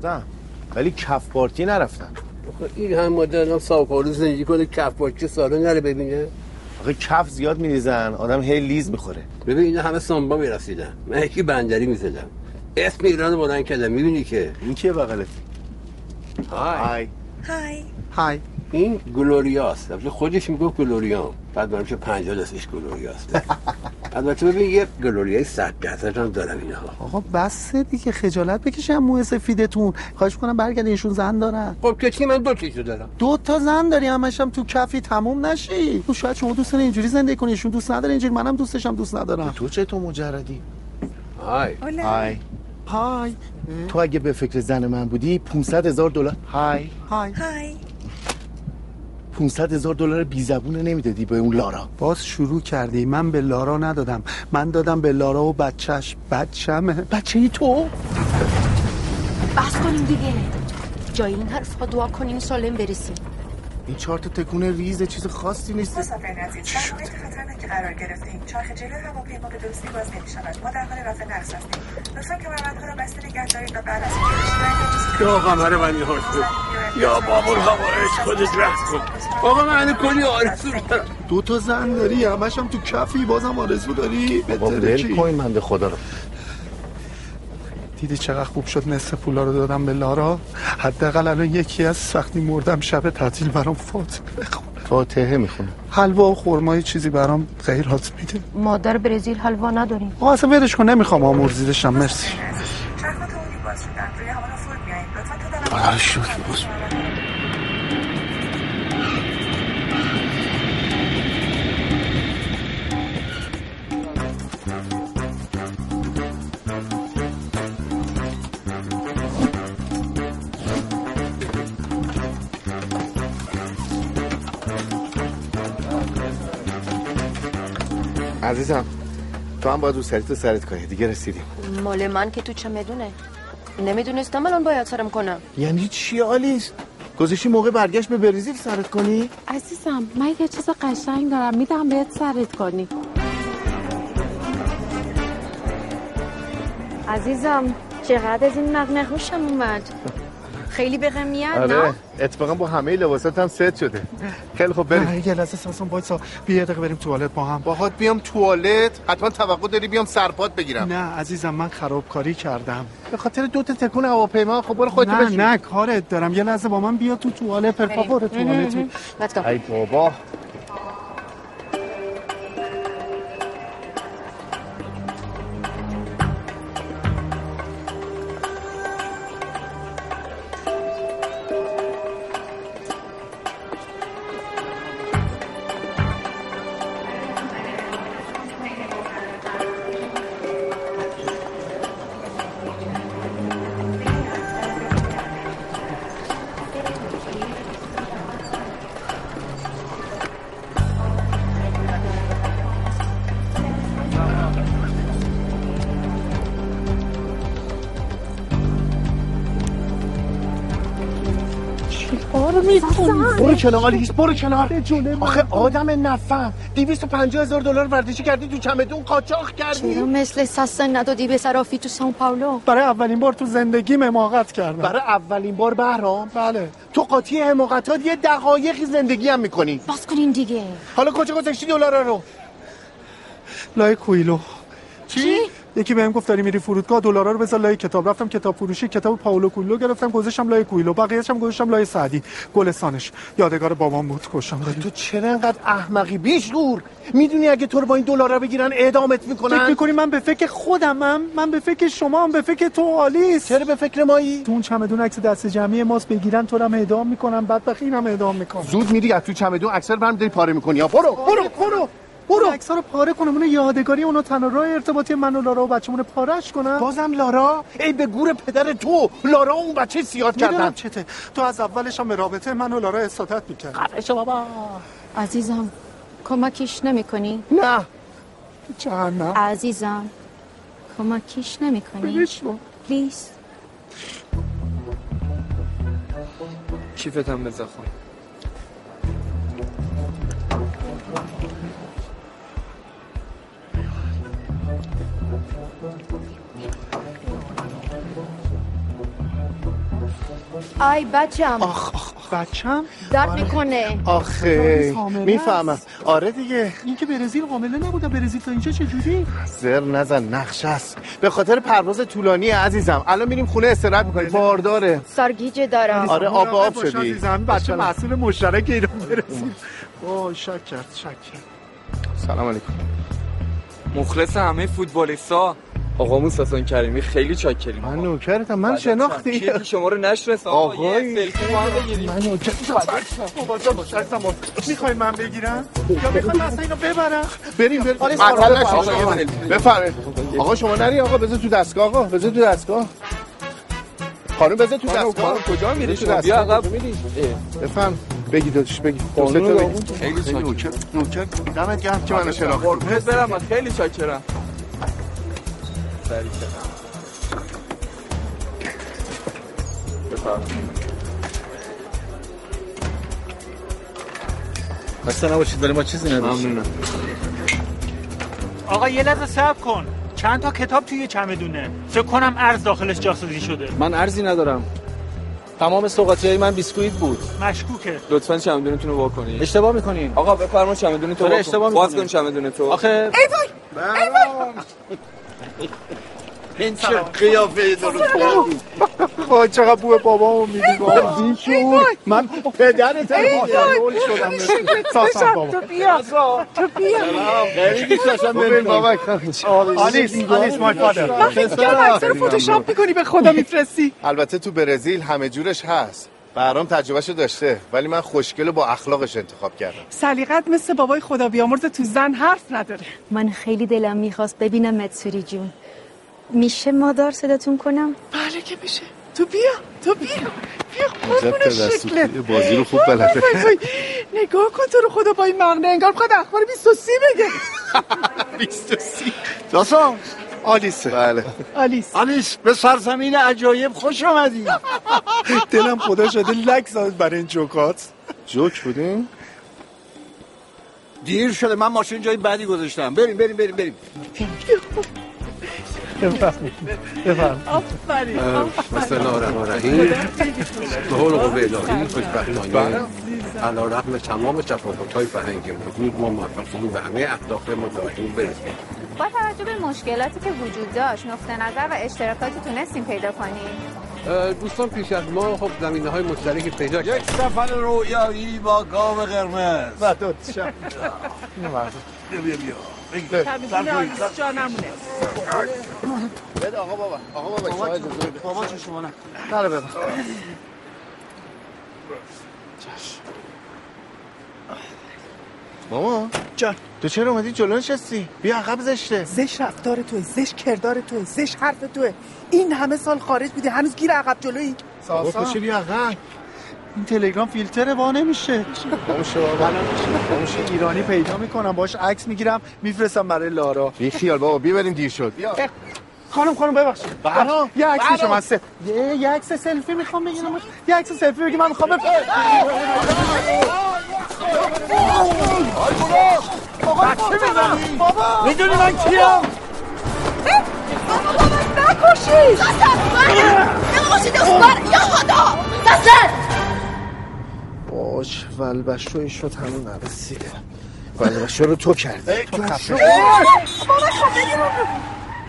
رفتم ولی کف پارتی نرفتم آخه این هم مدل هم ساوکارو زندگی کنه کف باچه ساله نره ببینه. آخه کف زیاد میریزن آدم هی لیز می‌خوره. ببین اینا همه سامبا می‌رسیدن. من یکی بندری می‌زدم. اسم ایران بلند کردم می‌بینی که؟ این کیه بغلت؟ های های های این گلوریاست. خودش می‌گفت گلوریام. بعد من میشه 50 دستش گلوریاست. البته ببین یه گلوریای 100 درصد هم دارم اینها. آقا بس دیگه خجالت بکشم موه سفیدتون. خواهش کنم برگردین ایشون زن دارن. خب که چی من دو چیزو دارم. دو تا زن داری همش هم تو کفی تموم نشی. تو شاید شما دوست داری اینجوری زندگی کنی. ایشون دوست نداره اینجوری منم دوستشم دوست ندارم. تو چطور مجردی؟ های های های تو اگه به فکر زن من بودی 500 هزار دلار. های های های 500 هزار دلار بی زبونه نمی‌دادی به اون لارا؟ باز شروع کردی. من به لارا ندادم. من دادم به لارا و بچهش. بچمه بچه ای تو؟ بس کنیم دیگه. جای این حرفا دعا کنیم سالم برسیم. این چهار تا تکون ریز چیز خاصی نیست. مسافرین عزیز قرار گرفتیم. چرخ جلو هواپیما به درستی باز نمی شود ما در حال رفع نقص هستیم. لطفا کمربندها را بسته نگه دارید و بعد از یا قمر من یهاش کن. یا بابور هوایش خودش رفت کن. آقا من کلی آرزو دارم دو تا زن داری همش هم تو کفی بازم آرزو داری؟ بابا ول کن بنده خدا رو. دیدی چقدر خوب شد نصف پولا رو دادم به لارا؟ حداقل الان یکی از وقتی مردم شب تعطیل برام فاطمه بخونه فاتحه می‌خونه. حلوا و خرمای چیزی برام خیرات میده. مادر برزیل حلوا نداریم. آقا اصلا ولش کن نمی‌خوام آمرزیدشم مرسی. چرخ اتومبیل عزیزم تو هم باید رو سریت سرت کنی دیگه رسیدیم. مال من که تو چمدونه نمی‌دونستم الان باید سرم کنم. یعنی چی آلیس؟ گذاشتی موقع برگشت به برزیل سرت کنی؟ عزیزم من یه چیز قشنگ دارم. میدم بهت سرت کنی. عزیزم چقدر از این نقنق خوشم اومد؟ خیلی به میاد آره. نه؟ اتفاقا با همه لباسات هم ست شده. خیلی خب بریم. نه، یه لحظه ساسان وایسا. بیا دقیقه بریم توالت با هم. باهات بیام توالت. حتما توقع داری بیام سرپات بگیرم. نه عزیزم من خرابکاری کردم. به خاطر دو تا تکون هواپیما خب برو خودت نه بشین. نه کارت دارم. یه لحظه با من بیا تو توالت پر فاور توالت. ای بابا. کنار آلیس برو کنار. آخه آدم نفهم. 250 هزار دلار ورزشی کردی تو چمدون قاچاق چرا کردی مثل ساسن ندادی به صرافی تو سان پاولو؟ برای اولین بار تو زندگی حماقت کردم. برای اولین بار بهرام؟ بله. تو قاطی حماقتات یه دقایقی زندگی هم می‌کنی. باز کنین دیگه. حالا کجا گذاشتی دلار رو؟ لای کویلو. چی؟ یکی بهم گفت داری میری فرودگاه دلارا رو بذار لای کتاب. رفتم کتاب فروشی کتاب پاولو کویلو گرفتم گذاشتم لای کویلو. بقیه‌اش هم گذاشتم لای سعدی. گلستانش. یادگار بابام بود کشم تو چرا انقدر احمقی؟ بیشور می‌دونی اگه تو رو با این دلارا بگیرن اعدامت فکر می‌کنن می‌کنی من به فکر خودمم؟ من به فکر شما هم به فکر تو آلیس. چرا به فکر مایی؟ تو اون چمدون عکس دست جمعی ماست بگیرن تو رو هم اعدام می‌کنن بعد اینم اعدام می‌کنن. زود میری از تو چمدون اکثر برم داری پاره می‌کنی. یا برو برو برو. برو. عکس‌ها رو پاره کنم اون یادگاری اونو تنها راه ارتباطی من و لارا و بچه‌مون پارش کنم. بازم لارا؟ ای به گور پدر تو لارا اون بچه سیاد کردن. چته. تو از اولش هم رابطه من و لارا استادت می‌کرد خفش بابا. عزیزم کمکش نمی‌کنی؟ نه. جهنم. عزیزم کمکش نمی‌کنی. پلیز. کیفتم بذار آی بچم. آخ آخ بچم؟ درد می‌کنه. آخه می‌فهمم. آره دیگه. این که برزیل حامله نبوده. برزیل تا اینجا چجوری؟ زر نزن نقش است به خاطر پرواز طولانی عزیزم. الان میریم خونه استراحت می‌کنیم. بارداره. سرگیجه دارم. آره آب آب شدی. عزیزم. بچه مسئول مشترک ایران برسید وای شک کرد شک کرد. سلام علیکم. مخلص همه فوتبالیستا. آقامون ساسان کریمی خیلی چاکریم. من نوکرتم من شناختی. کی شما رو نشناسم آقای. آقا یه سلفی هم بگیریم. من نوکرتم. می‌خوای من بگیرم؟ یا می‌خوای اصلا اینو ببرم؟ بریم بریم. آره،. آقا، بفرمایید. آقا شما نری آقا بذار تو دستگاه آقا. بذار تو دستگاه. خانم بذار تو دستگاه. کجا میری؟ تو شما بیا دستگاه. عقب. بفهم بگی دادش بگی. خیلی نوکر نوکر دمت گرم که منو شناختی. برم خیلی چاکرم. سری کنم خسته نباشید ولی ما چیزی نداشتیم. ممنونم. آقا یه لحظه صبر کن. چند تا کتاب توی چمدونه. فکر کنم ارز داخلش جاسوسی شده. من ارزی ندارم. تمام سوقاتی های من بیسکویت بود. مشکوکه. لطفا چمدونتون رو واکنید اشتباه می‌کنین. آقا بفرما چمدون تو داره واکن. اشتباه باز می‌کنی. کن چمدون تو. آخه این چه قیافه درست وای چقدر بوه بابامو میدی بیشور. من پدرت رول شدم ساسم بابا. خیلی دوست داشتم بریم بابا آلیس آلیس مای فادر. اکثر فتوشاپ می‌کنی به خدا میفرستی. البته تو برزیل همه جورش هست. برام تجربهشو داشته ولی من خوشگل و با اخلاقش انتخاب کردم. سلیقت مثل بابای خدا بیامرز تو زن حرف نداره. من خیلی دلم می‌خواست ببینم متسوری جون. میشه مادار صداتون کنم؟ بله که میشه. تو بیا تو بیا. بیا قربون شکلت. بازی رو خوب بلده. نگاه کن تو رو خدا با این مغنه انگار بخواد اخبار 23 بگه. 23 داستان. آلیسه. بله. آلیس آلیس به سرزمین عجایب خوش آمدی. دلم خدا شده لک زد برای این جوکات جوک بودیم دیر شده من ماشین جای بعدی گذاشتم. بریم بریم بریم بریم. آفرین الله الرحمن الرحیم به حول قوه الهی خوشبختانه علا رقم تمام تفاوت های فرهنگی موجود ما موفق به همه اهداف متوجه برسیم با توجه به مشکلاتی که وجود داشت نقطه نظر و اشتراکاتی تونستیم پیدا کنیم دوستان پیش از ما خب زمینه های مشترکی پیدا یک سفر رویایی با گاو قرمز و دو بیا بیا بیا. جا نمونه. بده آقا بابا. آقا بابا. بابا شما نه. بله بله. ماما. جان. تو چرا اومدی جلو نشستی؟ بیا عقب زشته. زش رفتار توه زش کردار توه زش حرف توه. این همه سال خارج بودی هنوز گیر عقب جلویی؟ ساسا بیا عقب. این تلگرام فیلتر با نمیشه باشه بابا ایرانی پیدا می‌کنم باش عکس می‌گیرم میفرستم برای لارا بی خیال بابا بیا بریم دیر شد بیا خانم خانم ببخشید برام، یه عکس. من سه یه یه عکس سلفی می‌خوام بگیرم یه عکس سلفی بگی من می‌خوام بابا می‌دونی من کیم نکشید نباشید اخبار یا خدا نزد باش ولبشو این شد همون نرسیده ولبشو رو تو کردی. تو خفه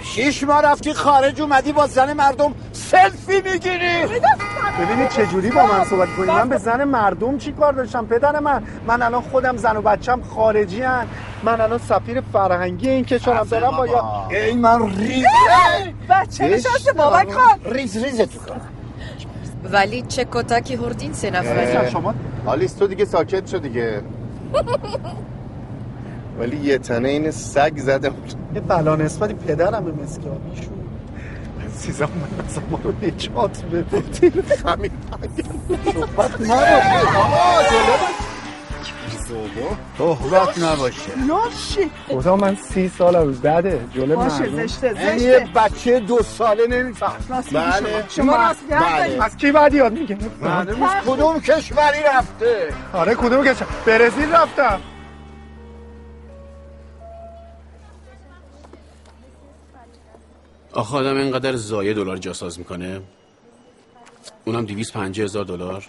شیش ماه رفتی خارج اومدی با زن مردم سلفی می‌گیری. ببینید چه جوری با من صحبت کنید من به زن مردم چی کار داشتم؟ پدر من من الان خودم زن و بچم خارجی هن. من الان سفیر فرهنگی این کشورم. دارم با یا ای من ریز بچه نشسته بابک خان. ریز ریز تو کنم. ولی چه کتکی هردین سه اه. شما آلیس تو دیگه ساکت شو دیگه. ولی یه تنه این سگ زده. یه بلا نسبتی پدرم به مسکیان عزیزم من از ما رو نجات بده. تیر خمیر صحبت نباشه. صحبت نباشه. یاشی خدا من سی سالم بعده. جلو باشه مردم. زشته یه زشته. بچه دو ساله نمیفهم. بله. شما. شما راست بله. از کی بعد یاد میگه معلوم نیست کدوم کشوری رفته؟ آره کدوم کشور؟ برزیل رفتم. آخه آدم اینقدر زایه دلار جاساز می‌کنه. اونم 250 هزار دلار.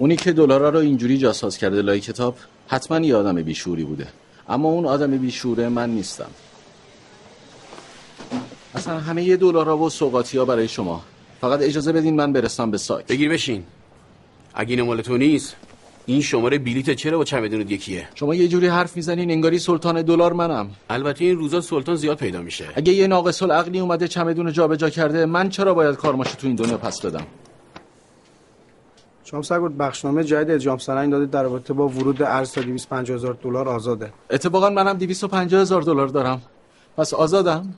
اونی که دلارا رو اینجوری جاساز کرده لای کتاب حتما یه آدم بیشوری بوده. اما اون آدم بیشوره من نیستم. اصلا همه یه دلارا و سوقاتی ها برای شما. فقط اجازه بدین من برسم به سایت. بگیر بشین. اگه این مال تو نیست این شماره بلیت چرا با چمدونت یکیه شما یه جوری حرف می‌زنین انگاری سلطان دلار منم. البته این روزا سلطان زیاد پیدا میشه. اگه یه ناقص العقلی اومده چمدون جابجا کرده من چرا باید کارماشو تو این دنیا پس بدم؟ شما سر بود بخشنامه جدید اجرام سرنگ دادید در رابطه با ورود ارز تا 250 هزار دلار آزاده. اتفاقا منم 250 هزار دلار دارم. پس آزادم.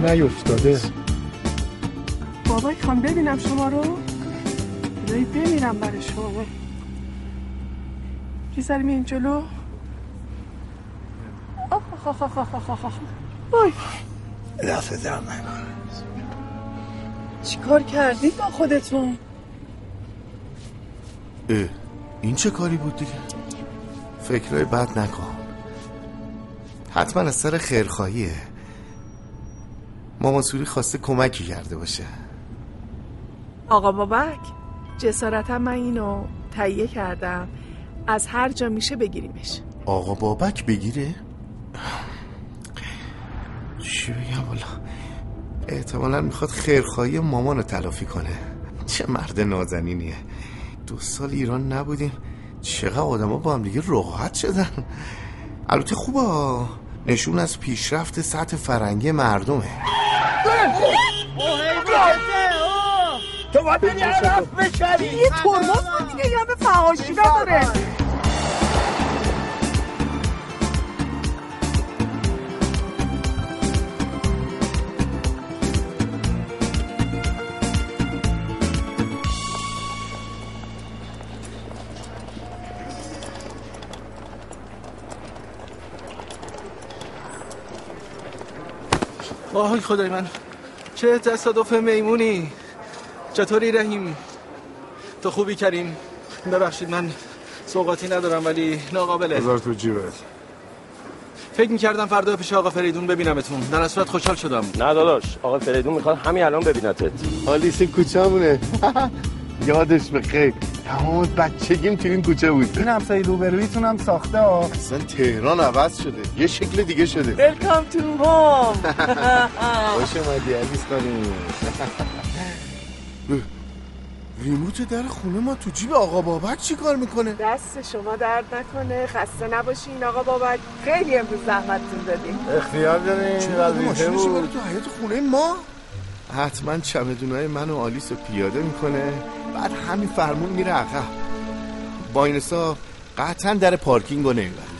نیفتاده. بابا خان ببینم شما رو. خدایی بمیرم برای شما. بیزرم این جلو. بای دفعه درم آخ آخ آخ بای با خودتون؟ اه این چه کاری بود دیگه؟ فکرای بد نکن. حتما از سر خیرخواهیه. مامان سوری خواسته کمکی کرده باشه. آقا بابک جسارتا من اینو تهیه کردم. از هر جا میشه بگیریمش. آقا بابک بگیره؟ چی بگم والا احتمالا می‌خواد خیرخواهی مامان رو تلافی کنه. چه مرد نازنینیه. دو سال ایران نبودیم. چقدر آدما با هم دیگه راحت شدن. البته خوبه. نشون از پیشرفت سطح فرنگی مردمه. تو باید بری عرف بشری. یه ترمز بود دیگه یه به فهاشی نداره؟ وای خدای من چه تصادف میمونی؟ چطوری رحیم؟ تو خوبی کریم؟ ببخشید من سوقاتی ندارم ولی ناقابله هزار تو جیبت. فکر می‌کردم فردا پیش آقا فریدون ببینمتون. در صورت خوشحال شدم. نه داداش آقا فریدون می‌خواد همین الان ببینتت. آلیس این کوچه‌مونه. یادش بخیر تمام بچگیم تو این کوچه بود. این همسایه روبرویتون هم ساخته ها. اصلا تهران عوض شده. یه شکل دیگه شده. ویلکام تو هوم خوش اومدی علیس خانم. ریموت در خونه ما تو جیب آقا بابک چی کار می‌کنه؟ دست شما درد نکنه خسته نباشین آقا بابک. خیلی امروز زحمتتون دادیم. اختیار دارین؟ چرا بود؟ تو حیات خونه ما؟ حتما چمدونای من و آلیس رو پیاده می‌کنه. بعد همین فرمون میره عقب. با این حساب قطعا در پارکینگ رو نمیبنده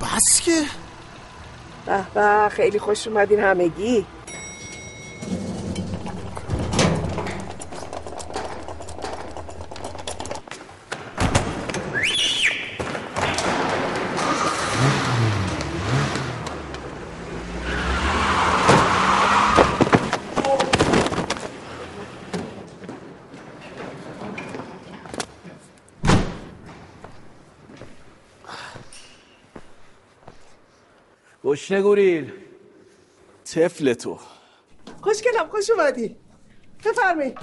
بس که؟ به خیلی خوش اومدین همگی. گشنه گوریل طفل تو. خوشگلم خوش اومدی. بفرمایید.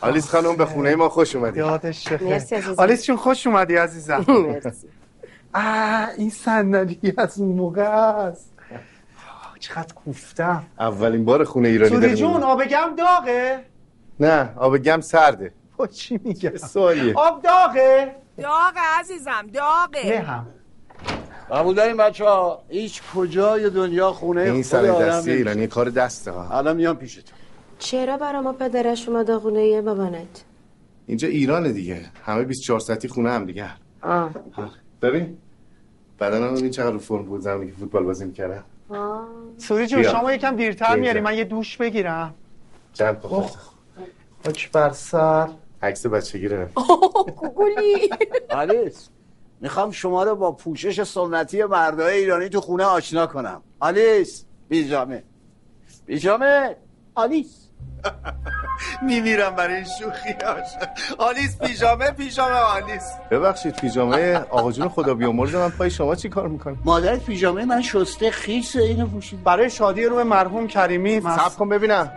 آلیس خانم به خونه ما خوش اومدی. یادش مرسی عزیزم. آلیس جون خوش اومدی عزیزم. مرسی. آه این صندلی از اون موقع است. چقدر کوفتم. اولین بار خونه ایرانی داریم. جون آب گم داغه؟ نه آب گم سرده. با چی میگه سوالیه؟ آب داغه؟ داغ عزیزم داغه. نه هم. قبول داریم بچه ها هیچ کجای دنیا خونه این سر دستی. ایرانی کار دسته ها. الان میام پیشتون چرا برا ما پدرش اومده خونه بابانت؟ اینجا ایرانه دیگه. همه 24 ساعتی خونه هم دیگه. آه. ببین بدنم این چقدر فرم بود زمانی که فوتبال بازی می‌کردم آه. سوری جون. شما یکم دیرتر میاری. من یه دوش بگیرم. تا خاک بر سر. عکس بچگی رو. گوگلی آلیس می‌خوام شما رو با پوشش سنتی مردای ایرانی تو خونه آشنا کنم. آلیس. بیجامه. بیجامه. آلیس. میمیرم برای این شوخیاش آلیس پیژامه پیژامه آلیس. ببخشید پیژامه آقا جون خدا بیامرز من پای شما چی کار می‌کنه مادرت پیژامه من شسته خیسه اینو پوشید برای شادی رو به مرحوم کریمی صبر کن ببینم.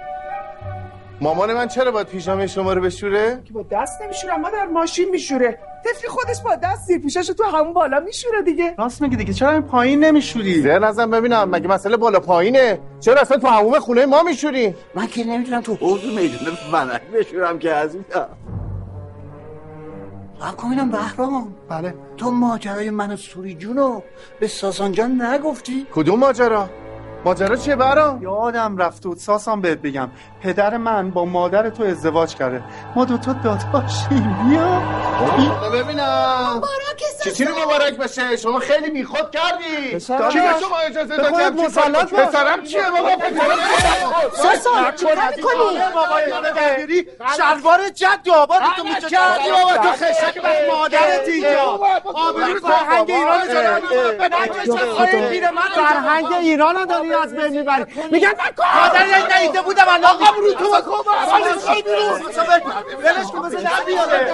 مامان من چرا باید پیژامه شما رو بشوره؟ که با دست نمیشورم ما در ماشین میشوره. طفلی خودش با دست زیر پیشش تو همون بالا میشوره دیگه. راست میگی دیگه چرا این پایین نمیشوری؟ زیر نزن ببینم مگه مسئله بالا پایینه؟ چرا اصلا تو هموم خونه ما میشوری؟ من که نمی‌تونم تو حوض میدون ونک بشورم که کن اینم بهرام. بله. تو ماجرای من و سوری جونو به ساسان جان نگفتی؟ کدوم ماجرا؟ ماجرا چیه برام؟ یادم رفت بود ساسان بهت بگم. پدر من با مادر تو ازدواج کرده. ما دوتا داداشیم. بیا. ببینم. چی رو مبارک بشه شما خیلی بیخود کردی. پسرم. کی به شما اجازه داد مسلط. پسرم چیه بابا؟ ساسان، چیکار می‌کنی؟ شلوار جد و آباد تو کردی بابا تو خشک به مادرت اینجا. آبروی فرهنگ ایران رو فرهنگ ایران رو داری از بین می‌بری. میگن نکن مادر نیده بودم الان. آقا برو تو. بکن ولش کن بزن در بیاره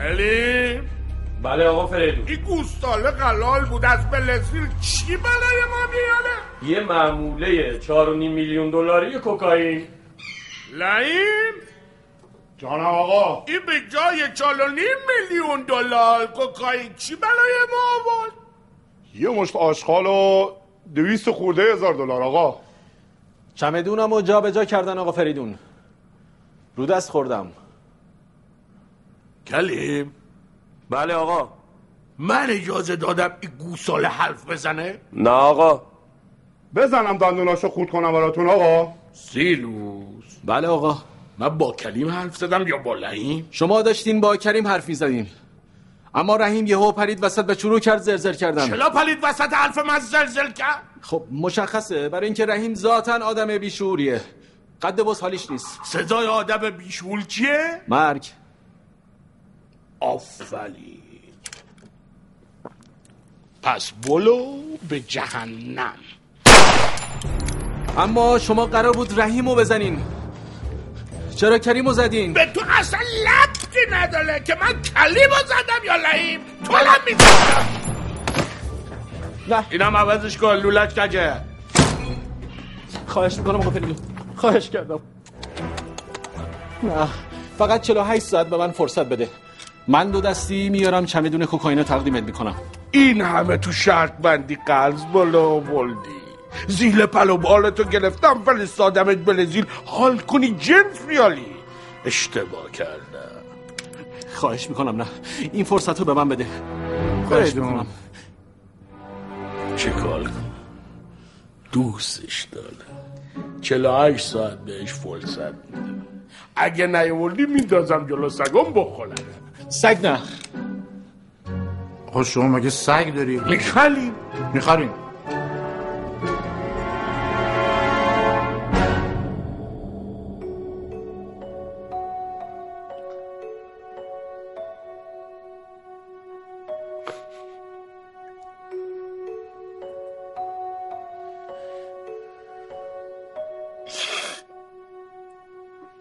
علی. بله آقا فریدون. این گوستاله قلال بود از بلزیل چی بلای ما میاره یه معموله 4.5 میلیون دلاری کوکائین. لعیم جان آقا. این به جای چال و نیم میلیون دلار کوکائین چی بلای ما آورد یه مشت آشغال و دویست خورده هزار دلار آقا. چمدونم رو جا به جا کردن آقا فریدون. رو دست خوردم. کلیم. بله آقا. من اجازه دادم این گوساله حرف بزنه؟ نه آقا. بزنم دندوناشو خورد کنم براتون آقا. سیلوس. بله آقا. من با کلیم حرف زدم یا با لعیم شما داشتین با کریم حرف می‌زدین. اما رحیم یهو پرید وسط به شروع کرد زرزر کردن. چلا پلید وسط حرف من زلزل کرد؟ خب مشخصه. برای اینکه رحیم ذاتا آدم بیشوریه. قد بس حالیش نیست. صدای آدم بیشول چیه؟ مرگ. آفرین. پس بلو به جهنم. اما شما قرار بود رحیمو بزنین. چرا کریمو زدین؟ به تو اصلا لبتی نداره که من کلیمو زدم یا لعیم تو هم می‌زدم نه. اینم عوضش کن لولک کجه خواهش می‌کنم آقا فریدون خواهش کردم. نه. فقط 48 ساعت به من فرصت بده. من دو دستی میارم چمدون کوکائین تقدیمت می‌کنم. این همه تو شرط بندی قرض بالا آوردی. زیل پلو بالتو گرفتم فرستادمت برزیل حال کنی جنس بیالی اشتباه کردم. خواهش می‌کنم نه. این فرصت رو به من بده. خواهش می‌کنم. چه کار کنم؟ دوستش داره 48 ساعت بهش فرصت میدم. اگه نیاوردی میندازم جلو سگم بخورن سگ نه. خب شما مگه سگ داری؟ می‌خریم می‌خریم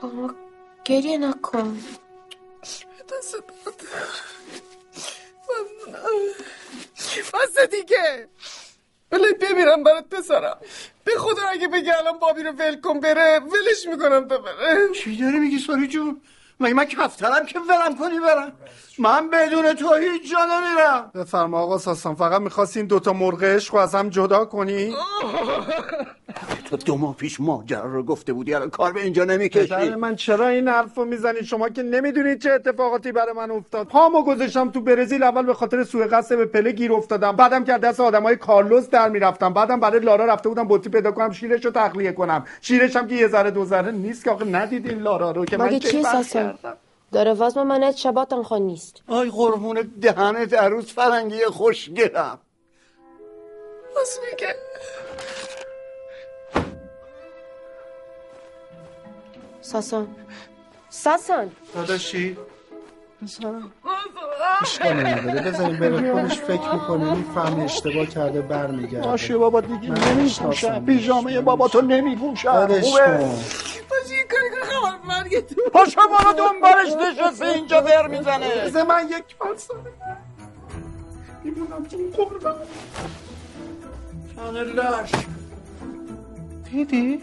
بابا گریه نکن. دست بس دیگه. بله بمیرم برات پسرم. به خدا اگه بگی الان بابی رو ول کن بره ولش می‌کنم تا بره چی داری میگی ساری جون مگه من کفترم که ولم کنی برم؟ من بدون تو هیچ جا نمیرم. بفرما آقا ساسان فقط می‌خواستی این دوتا مرغ عشق رو از هم جدا کنی؟ تو دو ماه پیش ماجرا رو گفته بودی الان کار به اینجا نمی‌کشی. من چرا این حرف رو می‌زنی؟ شما که نمی‌دونید چه اتفاقاتی برای من افتاد. پامو گذاشتم تو برزیل اول به خاطر سوء قصد به پله گیر افتادم. بعدم که از دست آدمای کارلوس در می‌رفتم. بعدم برای لارا رفته بودم بطری پیدا کنم شیرش رو تخلیه کنم. شیرش هم که یه ذره دو ذره نیست که آخه ندیدین لارا رو که من مگه داره وازم منت شباتن خون نیست. آی قربون دهنت عروس فرنگی خوشگلم. بس میگه. ساسان. ساسان. داداشی. اشکال نداره. بذاریم بره خودش فکر می‌کنه می‌فهمه اشتباه کرده برمیگرده. باشه بابا دیگه نمیپوشم. پیژامه بابا تو نمیپوشم خوبه؟ کن. پاشو برو دنبالش نشسته اینجا در می‌زنه. بذار من یک پرسانه میمونم تو قربم لش. دیدی؟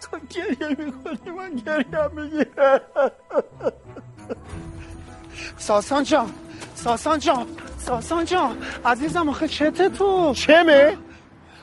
تو گریه می‌کنی من گریه می‌گیره ساسان جان ساسان جان ساسان جان عزیزم آخه چته تو؟ چمه؟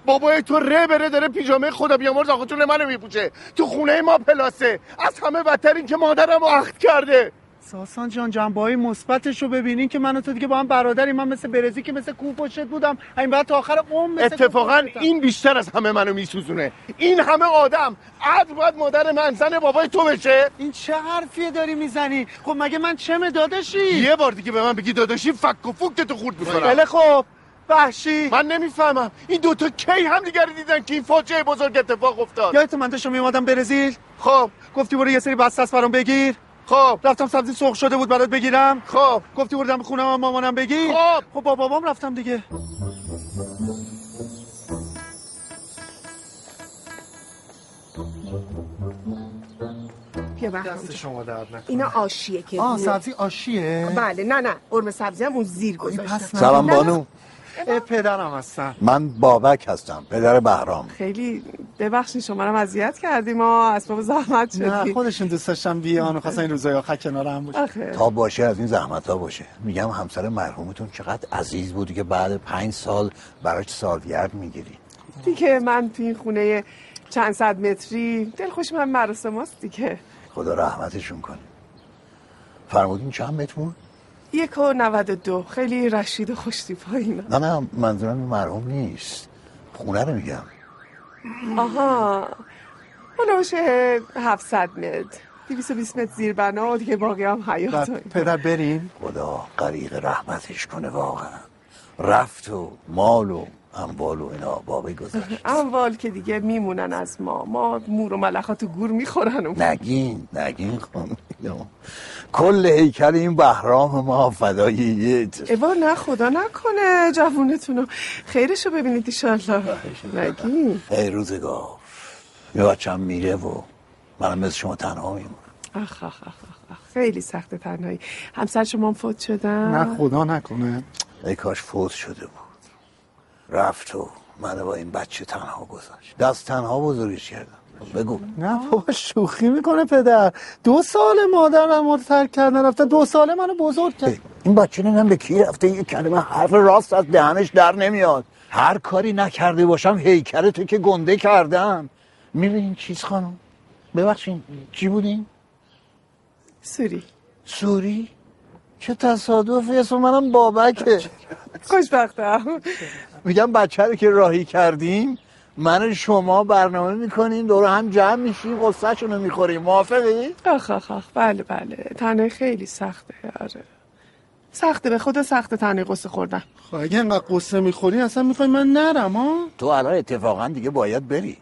بابای تو ره بره داره پیژامه خدا بیامرز آقاتون منو میپوشه. تو خونه ما پلاسه. از همه بدتر این که مادرم رو عقد کرده. ساسان جان جنبه های مثبتش رو ببینین که من و تو دیگه با هم برادریم من مثل برزی که مثل کو پشت بودم. این بعد تا آخر عمر مثل اتفاقا. این بیشتر از همه منو میسوزونه. این همه آدم عد باید مادر من زن بابای تو بشه. این چه حرفیه داری می‌زنی؟ خب مگه من چمه داداشی؟ یه بار دیگه به من بگی داداشی فک و فوک تو خورد می‌کنم خیلی خب. وحشی. من نمی‌فهمم. این دوتا کی هم دیگر دیدن که این فاجعه بزرگ اتفاق افتاد؟ یادت من داشتم میومدم برزیل؟ خب. گفتی برو یه سری است برام بگیر. خب. رفتم سبزی سرخ شده بود برات بگیرم. خب. گفتی بردم خونم هم مامانم بگیر خب. خب با بابام رفتم دیگه. بیا دست شما درد نکنه. اینا آشیه که آه. سبزی آشیه. بله نه نه. قرمه سبزی هم اون زیر گذاشتم. سلام بانو. پدرم هستن. من بابک هستم پدر بهرام. خیلی ببخشید شما رو اذیت کردیم. ما اسباب زحمت نه شدیم. خودشون دوست داشتن بیان خواستن این روزای آخر کنار هم باشه آخه. تا باشه از این زحمت ها باشه. میگم همسر مرحومتون چقدر عزیز بود که بعد پنج سال براش سالگرد می‌گیری. دیگه من تو این خونه چند صد متری دلخوش من مراسم دیگه. خدا رحمتشون کنه. فرمودین چند متر بود؟ یک و نود و دو. خیلی رشید و خوشتیپ اینا. نه نه منظورم مرحوم نیست. خونه رو میگم. آها. حالا باشه 700 متر. 220 متر زیر بنا و دیگه باقی هم حیات. پدر بریم. خدا غریق رحمتش کنه واقعا. رفت و مال و اموال و اینا باقی گذاشت. اموال که دیگه میمونن از ما. ما مور و ملخات و گور می‌خورن. و نگین نگین خانم. کل هیکل این بهرام ما فدای یه. ایوا نه خدا نکنه جوونتونو. خیرشو ببینید ایشالله نگین. ای روزگار یه بچم میره و منم مثل شما تنها میمونم. آخ آخ آخ آخ. خیلی سخت تنهایی. همسر شما فوت شدن؟ نه خدا نکنه. ای کاش فوت شده بود. رفت تو منو با این بچه تنها گذاشت. دست تنها بزرگش کردم. بگو. نه بابا شوخی می‌کنه پدر. دو سال مادرم ما رو ترک کردن رفتن دو ساله منو بزرگ کرد. این بچه نمی‌دونم به کی رفته یه کلمه حرف راست از دهنش در نمیاد. هر کاری نکرده باشم هیکل تو که گنده کردم. می‌بینین چیز خانم؟ ببخشین چی بودین؟ سوری. سوری؟ چه تصادفی اسم منم بابکه. خوشبختم. میگم بچه رو که راهی کردیم من شما برنامه می‌کنیم دور هم جمع میشیم قصهشون رو می‌خوریم. موافقی؟ آخ آخ آخ. بله بله. تنه خیلی سخته. آره. سخته به خدا سخته تنه قصه خوردن. خب اگه انقدر قصه می‌خوری اصلا می‌خوای من نرم ها؟ تو الان اتفاقا دیگه باید بری.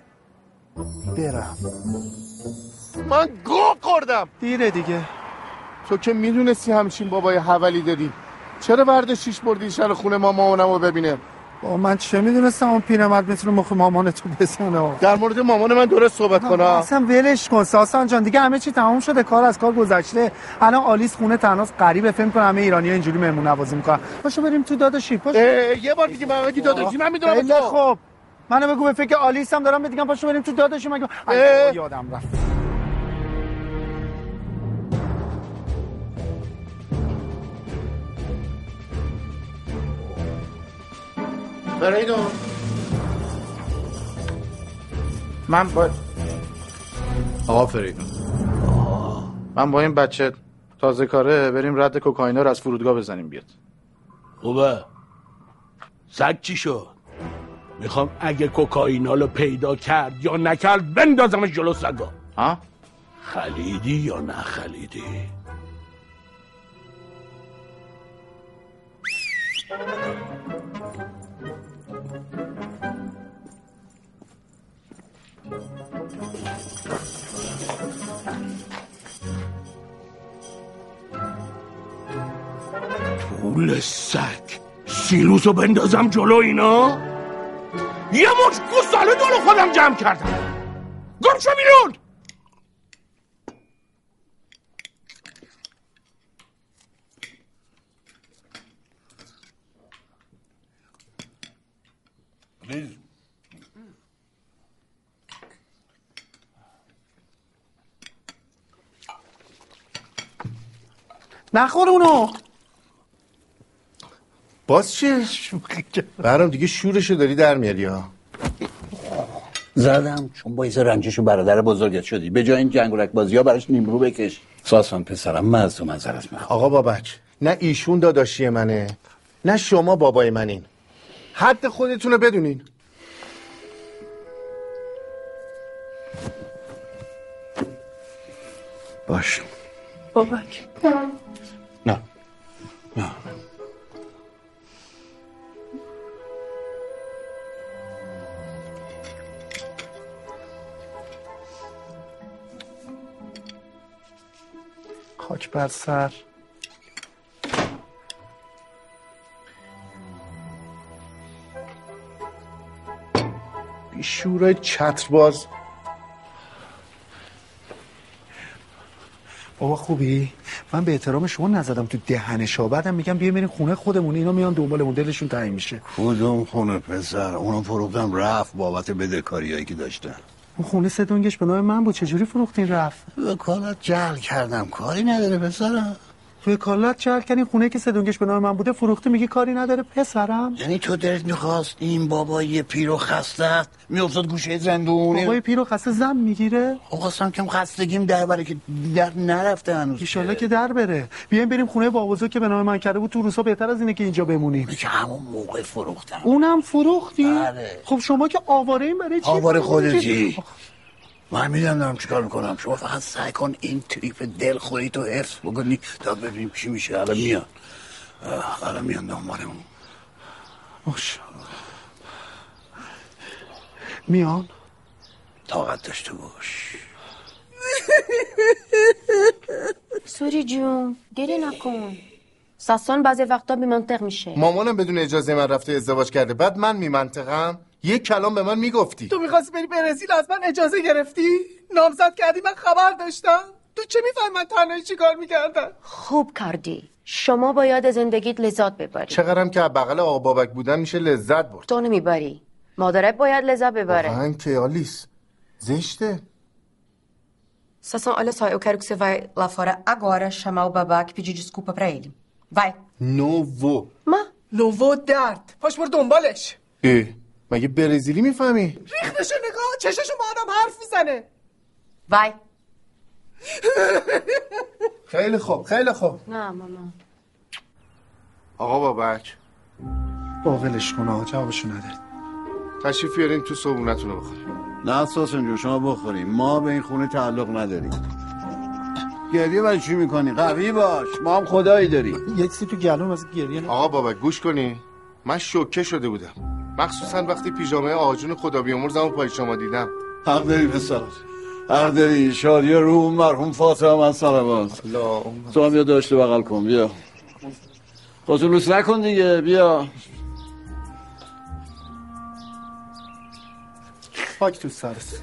برم. من گو خوردم. دیره دیگه. تو که می‌دونستی همچین بابای حولی داری. چرا برداشتیش بردی شر خونه ما مامانم رو ببینه؟ با من چه می‌دونستم اون پیرمرد می‌تونه مخ مامان تو بزنه؟ در مورد مامان من درست صحبت کنم. اصلا ولش کن. ساسان جان دیگه همه چی تمام شده. کار از کار گذشته. الان آلیس خونه تناس غریبه. فکر کنم همه ایرانی ها اینجوری مهمون نوازی می‌کنن. پاشو بریم تو داداشی. پاشو. یه بار دیگه من داداشی. من می‌دونم خیلی خوب. منو بگو به فکر آلیس هم دارم میگم پاشو بریم تو داداشی. مگه یادم رفت. فریدون من با آقا فریدون من با این بچه تازه کاره بریم رد کوکائینا رو از فرودگاه بزنیم بیاد. خوبه. سگ چی شد؟ می‌خوام اگه کوکائینا رو پیدا کرد یا نکرد بندازمش جلو سگا. ها؟ خلیدی یا نه خلیدی پول سگ. رو بندازم جلو اینا. یه مش گوساله دور خودم جمع کردم. گم شو بیرون نخور اونو. باز چیه؟ برام دیگه شورشو داری در میاری ها. زدم چون باعث رنجش برادر بزرگت شدی. به جای این جنگولک بازی ها براش نیمرو بکش. ساسان پسرم من از تو منظرت می‌خوام آقا بابک نه ایشون داداشی منه نه شما بابای منین. حد خودتون رو بدونین. باش بابک. بر سر. بیشورای چترباز. بابا خوبی؟ من به احترام شما نزدم تو دهنش ها. بعدم میگم بیا بریم خونه خودمون. اینا میان دنبالمون. دلشون تنگ میشه. کدوم خونه پسر؟ اونو فروختم. رفت بابت بدهکاریایی که داشتن. اون خونه سه دنگش به نام من بود. چجوری فروختین رفت؟ وکالت جعل کردم. کاری نداره پسرم. وکالت جعل کردین خونه که سه دنگش به نام من بوده فروخته میگی کاری نداره. پسرم. یعنی تو دلت می‌خواست این بابای پیر و خسته میافتاد گوشه زندون بابای پیر و خسته زن می‌گیره. خب خواستم کم خستگیم در بره که در نرفته هنوز. ایشالله که در بره. بیایم بریم خونه بابازو که به نام من کرده بود تو روسا بهتر از اینه که اینجا بمونیم. که همون موقع فروختم. اونم فروختی بله. خب شما که آواره این برای چی آواره؟ خودتی. من می‌دونم دارم چیکار می‌کنم. شما فقط سعی کن این تریپ دل خوری تو حفظ بکنی تا ببینیم چی میشه. الان میان. الان میان دنبالمون. ماشاءالله. میان؟ طاقت داشته باش. سوری جون گریه نکن. ساسان بعضی وقتا بی منطق میشه. مامانم بدون اجازه من رفته ازدواج کرده. بعد من میمنطقم. یک کلام به من می‌گفتی. تو می‌خواستی بری برزیل از من اجازه گرفتی؟ نامزد کردی من خبر داشتم. تو چه می‌فهمی من تنهایی چی کار می‌کردم؟ خوب کردی شما باید از زندگیت لذت ببری. چقدرم که بغل آقا بابک بودن میشه لذت برد. تو نمی‌بری. مادرت باید لذت ببره. واقعا که آلیس. زشته. Sasson, olha só, eu quero que você vai lá fora agora chamar o babaca e pedir desculpa pra ele. Vai. نوو درد. پاش بر دنبالش. اه مگه برزیلی می‌فهمی؟ ریختشو نگاه چششو با آدم حرف می‌زنه. وای. خیلی خوب خیلی خوب. نه ماما. آقا بابک باقلش کن آقا جوابشو ندارید تشریف بیارین تو صبونتون رو بخوریم. نه ساسن جون شما بخوریم. ما به این خونه تعلق نداریم. گریه برای چی می‌کنی؟ قوی باش. ما هم خدایی داریم. یک سی تو گلوم از گریه آقا بابک گوش کنی. من شوکه شده بودم. مخصوصا وقتی پیژامه آجون خدا بیامرزم و پای شما دیدم. حق داری پسر. حق داری. شادی روح مرحوم فاطمه من سلامات تو هم بیا داشته بغل کن. بیا. خودتو لوس نکن دیگه. بیا. خاک تو سرت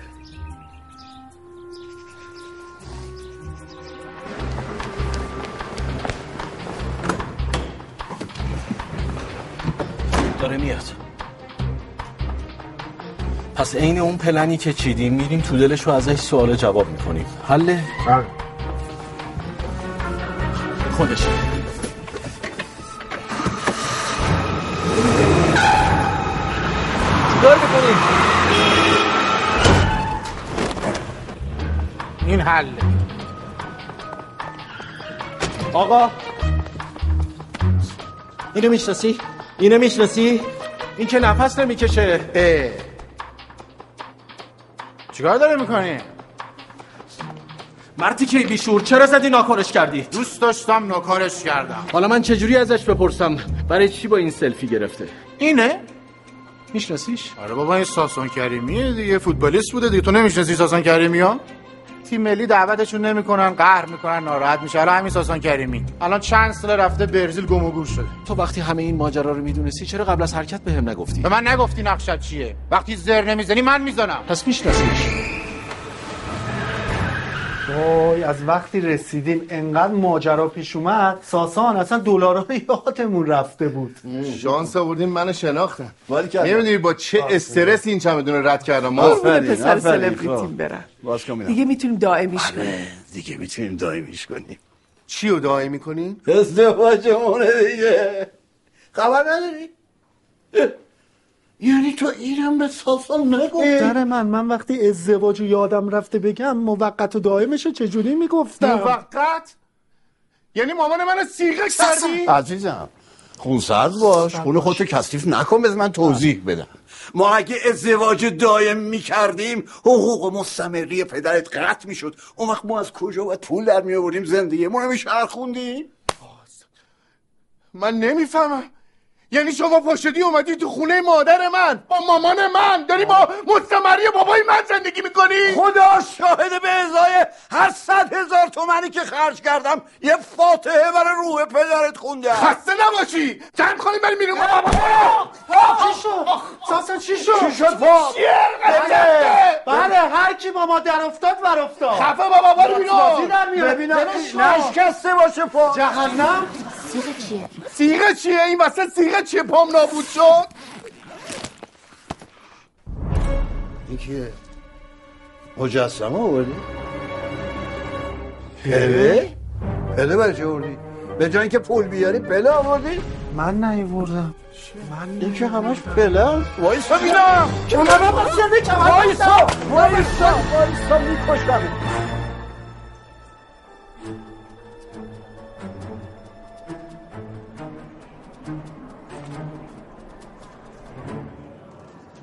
داره میاد. پس عین اون پلنی که چیدیم میریم تو دلش رو ازش سوال جواب می‌کنیم حله؟ خودش چیکار می‌کنی؟ این حله آقا اینو می‌شناسی؟ اینو می‌شناسی؟ این که نفس نمی‌کشه چیکار داره می‌کنی؟ مرتی که بیشور چرا زدی ناکارش کردی؟ دوست داشتم ناکارش کردم حالا من چجوری ازش بپرسم برای چی با این سلفی گرفته اینه؟ میشناسیش آره بابا این ساسان کریمیه دیگه فوتبالیست بوده دیگه تو نمی‌شناسی ساسان کریمی ها تیم ملی دعوتشون نمی‌کنن قهر می‌کنن ناراحت میشه الان همین ساسان کریمی. الان چند سال رفته برزیل گم و گور شده. تو وقتی همه این ماجرا رو می‌دونستی چرا قبل از حرکت بهم نگفتی؟ به من نگفتی نقشت چیه؟ وقتی زر نمی‌زنی من می‌زنم. پس میشناسیش. وای از وقتی رسیدیم انقدر ماجرا پیش اومد ساسان اصلا دلارا یادمون رفته بود. شانس آوردین منو شناختن. کردم. نمی‌دونی با چه استرس این چمدون رد کردم. ما قربون پسر سلبریتیم میرم. دیگه می‌تونیم دائمیش کنیم دیگه می‌تونیم دائمیش کنیم چی رو دائمی کنیم؟ ازدواجمونه دیگه. خبر نداری؟ یعنی تو اینم به ساسان نگفتی؟ دختر من من وقتی ازدواج رو یادم رفته بگم موقت و دائمشو چجوری می‌گفتم؟ موقت؟ یعنی مامان منو سیغه کردی؟ عزیزم خونسرد باش. خونه خودتو کثیف نکن بذار من توضیح بدم. ما اگه ازدواج دائم می‌کردیم حقوق مستمری پدرت قطع می‌شد. اون وقت ما از کجا باید پول در میآوردیم زندگی ما رو خوندیم من نمی‌فهمم. یعنی شما پاشدی اومدی تو خونه مادر من با مامان من. داری با مستمری بابای من زندگی می‌کنی؟ خدا شاهد به ازای هر صد هزار تومنی که خرج کردم یه فاتحه برای روح پدرت خوندم. خسته نباشی. چند خالی بری میرم چی شد؟ ساسان چی شد؟ چی شد؟ پا؟ بله بله هر کی با ما در افتاد ور افتاد. خفه بابا برو بازی بیرون در ولش کن. نشکسته باشه پا. جهنم؟ سیغه چیه؟ سیغه چیه؟ این وسط سیغه چیه؟ پام نابود شد؟ این کیه؟ مجسمه آوردی؟ پله؟ پله؟ برای چه آوردی؟ به جای اینکه پول بیاری پله آوردی؟ من نیوردم. این که همش پله است. وایسا بینم کمرم بسته کمرم وایسا. وایسا. وایسا. می‌کشم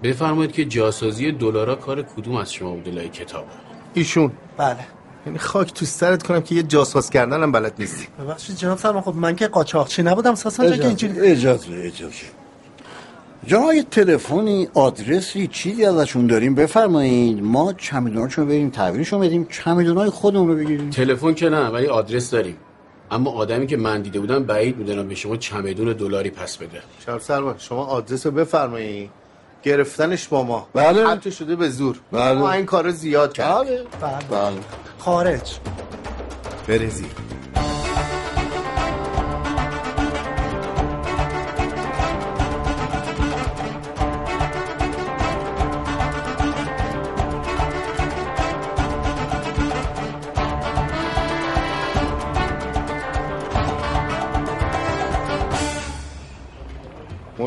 بفرمایید که جاسازی دلارا کار کدوم از شما بوده لای کتاب؟ ایشون. بله. یعنی خاک تو سرت کنم که یه جاساز کردن هم بلد نیستی. ببخشید جناب سرما خب من که قاچاقچی نبودم ساسان جان که اجازه اینجوری اجازه اجازه. یه تلفنی آدرسی چیزی ازشون داریم بفرمایید. ما چمدوناشون رو بریم تحویلشون بدیم چمدونای خودمون رو بگیریم. تلفن که نه ولی آدرس داریم. اما آدمی که من دیده بودم بعید می‌دونم به شما چمدون دلاری پس بده. شرف سرما شما آدرس رو بفرمایید. گرفتنش با ما. بله. حتی شده به زور. بله. ما این کار زیاد کرد بله بله. بله. خارج. برزیل.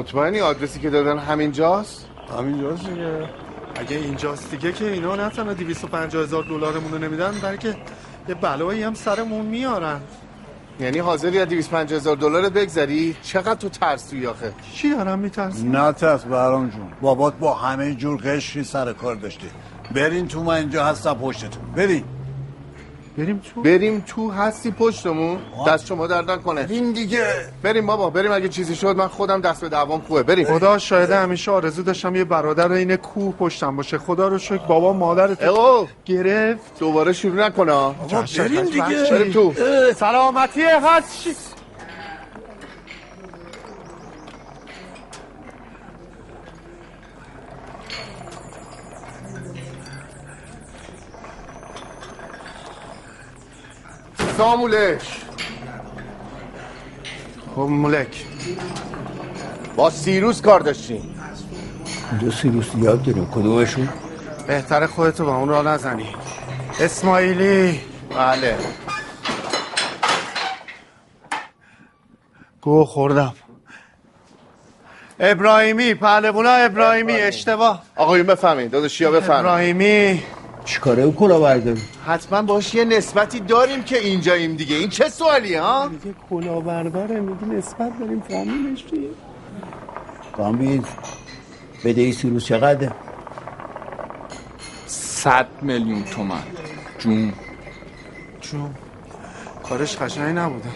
مطمئنی آدرسی که دادن همینجاست؟ همینجاست دیگه. اگه اینجاست دیگه که اینا نه تنها 250 هزار دلارمون رو نمیدن بلکه یه بلایی هم سرمون میارن. یعنی حاضری از 250 هزار دلار بگذری؟ چقدر تو ترسوی آخه؟ چی دارم میترسی نه ترس برام جون. بابات با همه جور قشری سر کار داشته. برین تو من اینجا هستم پشتتون. برین. بریم تو؟ بریم تو هستی پشتمون. دست شما درد نکنه این دیگه. بریم بابا بریم اگه چیزی شد من خودم دست به دوام خوبه. بریم. خدا شاهده همیشه آرزو داشتم یه برادر این کوه پشتم باشه. خدا رو شکر بابا مادرت اقو گرفت. دوباره شروع نکنه بریم دیگه. بریم تو. سلامتی هست سامولش خب ملک با سیروس کار داشتیم دو سیروس یاد داریم. کدومشون؟ بهتر خودتو با اون را نزنی. اسماعیلی. بله. گو خوردم. ابراهیمی پهلوانا ابراهیمی اشتباه. آقایون بفهمین داداشیا بفهمین ابراهیمی. چیکاره او کلا برداری حتما باش یه نسبتی داریم که اینجاییم دیگه. این چه سوالیه ها؟ میگه کلاهبرداره میگه نسبت داریم فامیلش چیه کامبیز بده ای سیروس چقدر صد میلیون تومن جون. جون. کارش قشنگ نبوده.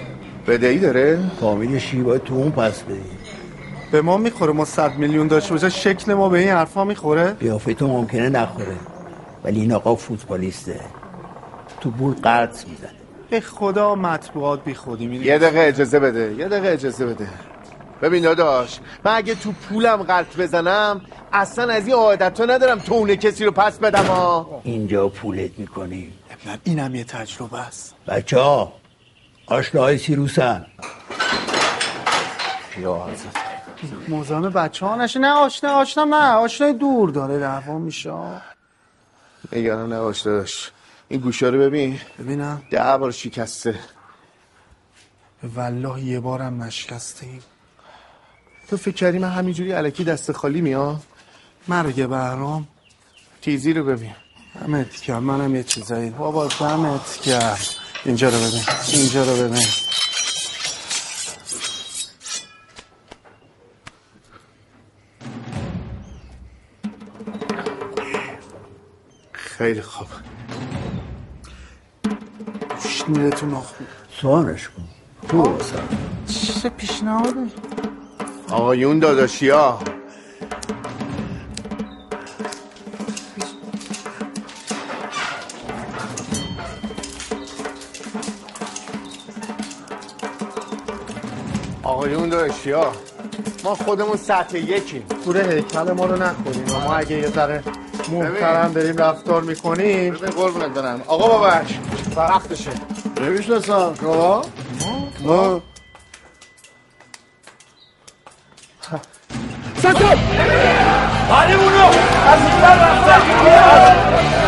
بدهی داره؟ فامیلشی باید تو اون پس بدی به ما می‌خوره ما صد میلیون داشته باشه شکل ما به این حرفا می‌خوره؟ قیافه تو ممکنه نخوره. ولی این آقا فوتبالیسته. تو بول قرض می‌زنه. به خدا مطبوعات بی خودی یه دقیقه اجازه بده یه دقیقه اجازه بده. ببین داداش من اگه تو پولم غلط بزنم اصلا از این عادت ندارم تونه کسی رو پس بدم ها اینجا پولت می‌کنی ابنم اینم یه تجربه است. بچه ها آشناهای سیروسن. یا حضرت مزاحم بچه ها نشه. نه آشنا آشنا نه. آشنای دور داره دعوا میشه. نگران نباش داداش. این گوشا رو ببین. ببینم. ده بار شکسته. والله یه بارم نشکسته. این تو فکر کردی من همینجوری علکی دست خالی میام؟ مرگ بهرام. تیزی رو ببین. دمت کرد منم یه چیزایی. بابا دمت کرد اینجا رو ببین. اینجا رو ببین. خیلی خوب. شنیدتون نخون سوانش کن. خوب چه پیشنهاده آقایون داداشیا. آقایون داداشیا ما خودمون سطح یکیم. پوره هیکل ما رو نکنیم ما اگه یه ذره محترم بریم رفتار می‌کنیم. ببین قربونت برم. آقا بابک وقتشه. نمی‌شناسم شما ما سکت حالیمونو از اینجا رفتن.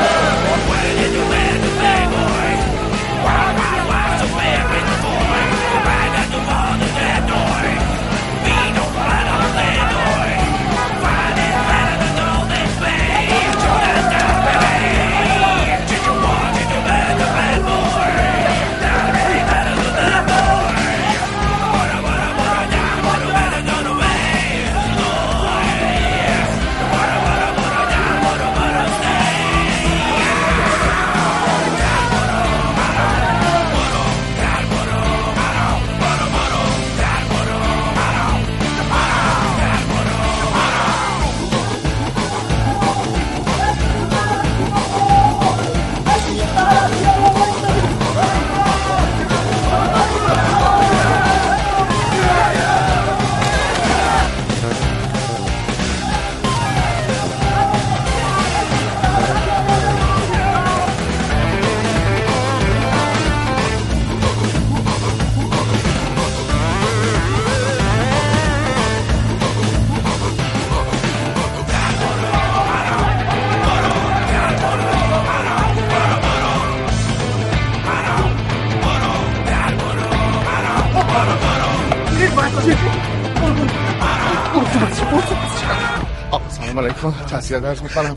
تسلیت درز می‌کنم.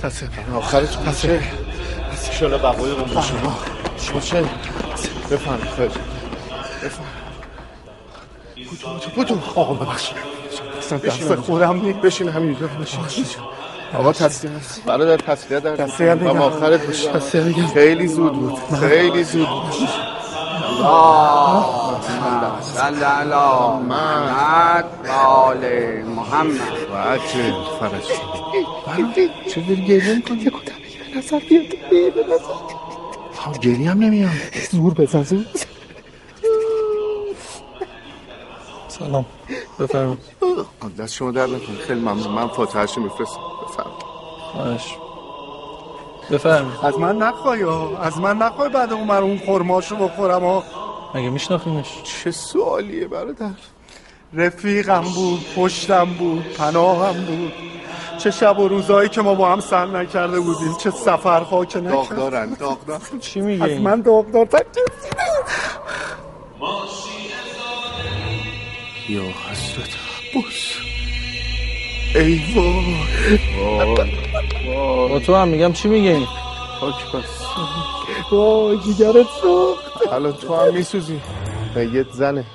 آخرتون باشه ایشالا بقای اون باشه باشه بفهم خیلی. بفهم بودو بودو آقا ببخشید. اصلا دست خودم نی بشین همینجا. بشین. آقا تسلیت برادر تسلیت در تسلیت و. آخرت باشه خیلی زود بود. خیلی زود بود. صل علی محمد آل محمد. بچه فرشته چه داری گریه می‌کنی؟ یه بگیر به نظر بیاد. به نظر گریه هم نمیام. زور بزن زور سلام. بفرمایید دست شما در نکنه. خیلی ممنون. من فاتحهشو میفرستم. بفرم خواهش. بفرمایید از من نخوای. از من نخوای بعد اون من اون خورماشو بخورم ها مگه میشناختینش؟ چه سوالیه برادر؟ رفیقم بود پشتم بود پناهم بود. چه شب و روزایی که ما با هم سر نکرده بودیم چه سفرها که نکرد داغدارن داغدار. چی میگه از این؟ من داغدارتر یا حضرت عباس. ای وای. با تو هم میگم چی میگه این خاک بس وای جیگرت سوخت الان تو هم میسوزی. یه زنه.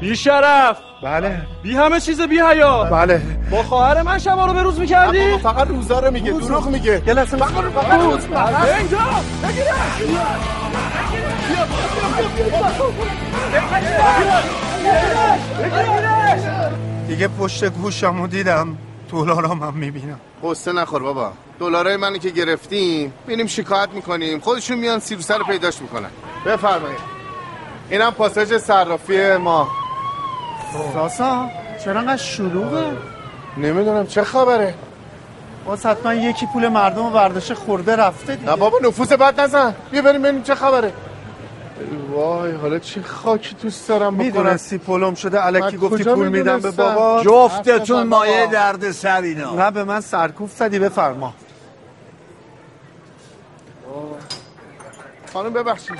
بی شرف بله. بی همه چیز بی حیا. بله. با خواهر من شما رو به روز می‌کردی فقط روزا رو میگه دروغ میگه. یه لحظه فقط فقط روز. اینجا! دیگه پشت گوشمو دیدم دلارم هم می‌بینم. قصه نخور بابا. دلارای منو که گرفتیم میریم شکایت می‌کنیم. خودشون میان سیر سر پیداش می‌کنن. بفرمایید. اینم پاساژ صرافی ما. ساسا چرا انقدر شلوغه؟ نمی‌دونم چه خبره؟ باز حتما یکی پول مردم برداشته خورده رفته دیگه. نه بابا نفوس بد نزن. بیا بریم ببینیم چه خبره. وای حالا چه خاکی دوست دارم بکنم؟ می‌دونستی پلم شده علکی من گفتی پول میدم به؟ بابا؟ جفتتون مایه. درد سر اینا. نه به من سرکوف زدی بفرما. خانم ببخشید.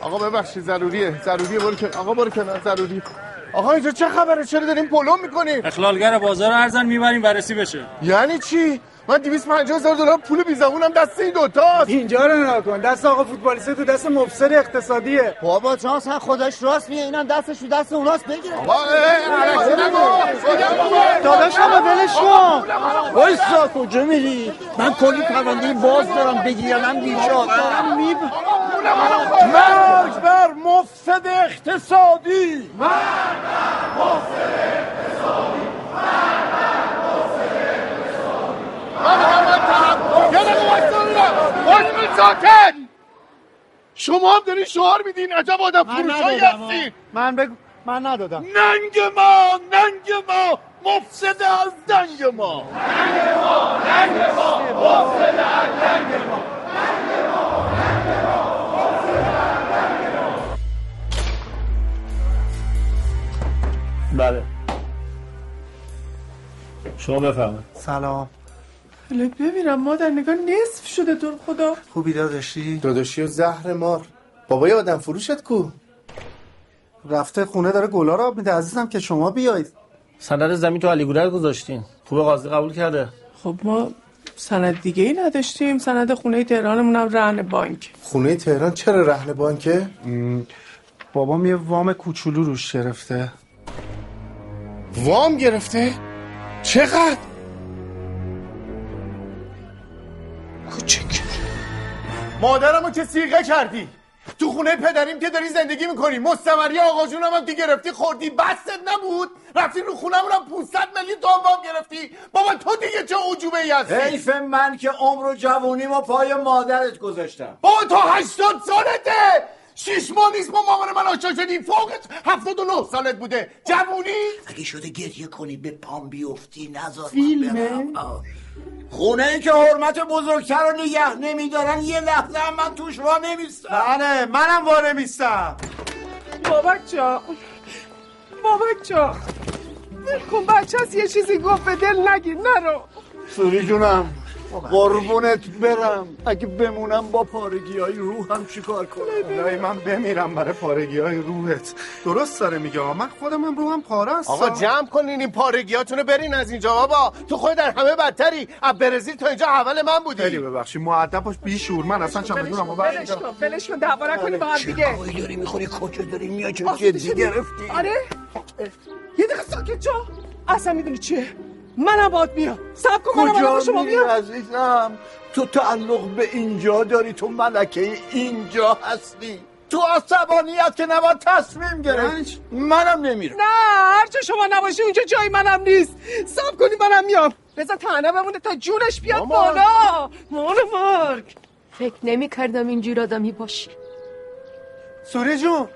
آقا ببخشید ضروریه ضروریه برو کنار آقا برو کنار ضروری. آقا اینجا چه خبره؟ چرا داریم پلم می‌کنیم؟ اخلالگر بازار ارزن می‌بریم بررسی بشه. یعنی چی؟ من 250 هزار دلار پول بی زبونم دست این دوتاست. اینجا رو نگاه کن. دست آقا فوتبالیسته تو دست مفسد اقتصادیه. بابا جان اصلا خودش راست میگه. اینم دستش رو دست اوناست. بگیره. داداش هم ولش کن. وایسا کجا میری؟ من کلی پرونده باز دارم بگیرم بیچاره. مرگ بر مفسد اقتصادی. من محمد طرف یه دقیقه وایسا ببینم. وایسا ساکت شما هم دارین شعار میدین عجب آدم فروشایی هستین من بگو من ندادم. ننگ ما ننگ ما مفسد از دنگ ما. بله. شما بفرمایید. سلام. ببینم مادر نگاه نصف شده تو خدا. خوبی داداشی؟ داداشی و زهر مار. بابای آدم فروشت کو؟ رفته خونه داره گلا رو آب میده. عزیزم که شما بیایید. سند زمین تو علی گورر گذاشتین. خوبه قاضی قبول کرده. خب ما سند دیگه ای نداشتیم. سند خونه تهرانمون هم رهن بانک. خونه تهران چرا رهن بانکه؟ بابام یه وام کوچولو روش گرفته. وام گرفته؟ چقدر؟ کوچک. مادرمو که سیغه کردی. تو خونه پدریم که داری زندگی می‌کنی. مستمری آقا جونم هم که گرفتی خوردی. بست نبود. رفتی رو خونمون هم 500 میلیون تومن وام گرفتی. بابا تو دیگه چه عجوبه ای هستی؟ حیف من که عمر و جوونی ما پای مادرت گذاشتم. بابا تو 80 سالته. شیش ماه نیست با مامان من آشنا شدی. فوقت 79 سالت بوده. جوونی؟ اگه شده گریه کنی به پام بیفتی نذار فیلمه؟ خونه ای که حرمت بزرگتر رو نگه نمیدارن یه لحظه هم من توش وا نمیستم. بله منم واره میستم بابک جان بابک ول کن بچه هست یه چیزی گفت به دل نگیر. نرو. سوری جونم. قربونت برم. اگه بمونم با پارگی های روحم چیکار کنم؟ الهی من بمیرم برای پارگی های روحت. درست داره میگه آقا. من خودم هم روحم پاره است. آقا جمع کنین این پارگیاتونو برین از اینجا. بابا تو خود در همه بدتری. از برزیل تا اینجا اول من بودی. خیلی ببخشید. مؤدب باش. بی شور. من اصلا چمدونم رو ولش کن ولش کن دعوا نکنیم با هم دیگه. داری می‌خوری کجا داری میای چه آخ، جدی چه- گرفتی؟ آره. یه دقیقه ساکت شو اصلا می‌دونی چیه؟ منم باید میام سب کن منم با کجا شما میام عزیزم؟ تو تعلق به اینجا داری تو ملکه اینجا هستی. تو عصبانیت که نباید تصمیم گرفت منم نمیرم. نه هرچه شما نباشی اونجا جای منم نیست. سب کنی منم میام. بذار تنه بمونه تا جونش بیاد مامان. بالا. مامان مرگ. فکر نمی کردم اینجور آدمی باشی. سوری جون.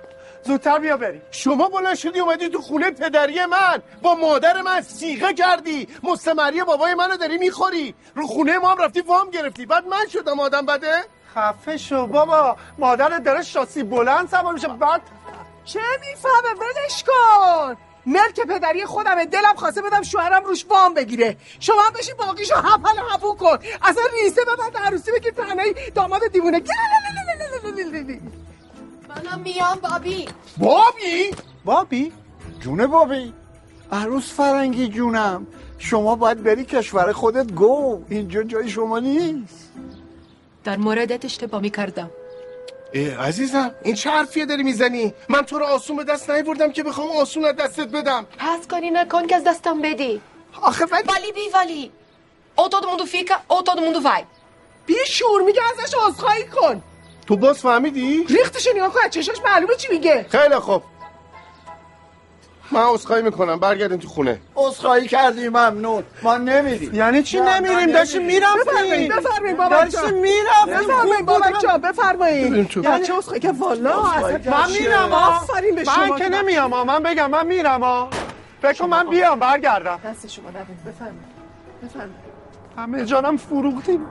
زودتر بیا بریم. شما بلند شدی اومدی تو خونه پدری من. با مادر من سیغه کردی. مستمری بابای منو داری می‌خوری. رو خونه ما هم رفتی وام گرفتی. بعد من شدم آدم بده. خفه شو بابا. مادرت داره شاسی بلند سوار میشه. بعد چه می‌فهمه؟ ولش کن. ملک پدری خودمه. دلم خواسته بدم شوهرم روش وام بگیره. شما هم بشین باقیشو هپل هپو کن. اصلا ریسه به بعد عروسی بگیر تنهی داماد دیوونه. منم میام بابی. بابی؟ بابی؟ جون بابی. عروس فرنگی جونم. شما باید بری کشور خودت گو. اینجا جای شما نیست. در موردت اشتباه می کردم. ای عزیزم این چه حرفیه داری می‌زنی؟ من تو رو آسون به دست نیوردم که بخوام آسون از دستت بدم. پس کاری نکن که از دستم بدی. آخه ولی ولی بی ولی. او todo mundo fica ou todo mundo vai بی شور میگه ازش عذرخواهی کن. تو باز فهمیدی؟ ریختشو نگاه کن چشاش معلومه چی میگه. خیلی خوب. من عذرخواهی می‌کنم برگردین تو خونه. عذرخواهی کردی ممنون. ما نمیریم. یعنی چی نمیریم؟ داشتیم بفرمایید می‌رفتیم بفرمایید بابا داشتیم جان. می‌رفتیم بفرمایید. بابا جان بریم بفرمایید. تو. یعنی چه عذرخواهی؟ که والا من میرم ها آفرین به شما من که نمیام ها من بگم من میرم ها فکر من بیام برگردم. دست شما نبین بفرمایید. بفرمایید. همه جانم فروختیم.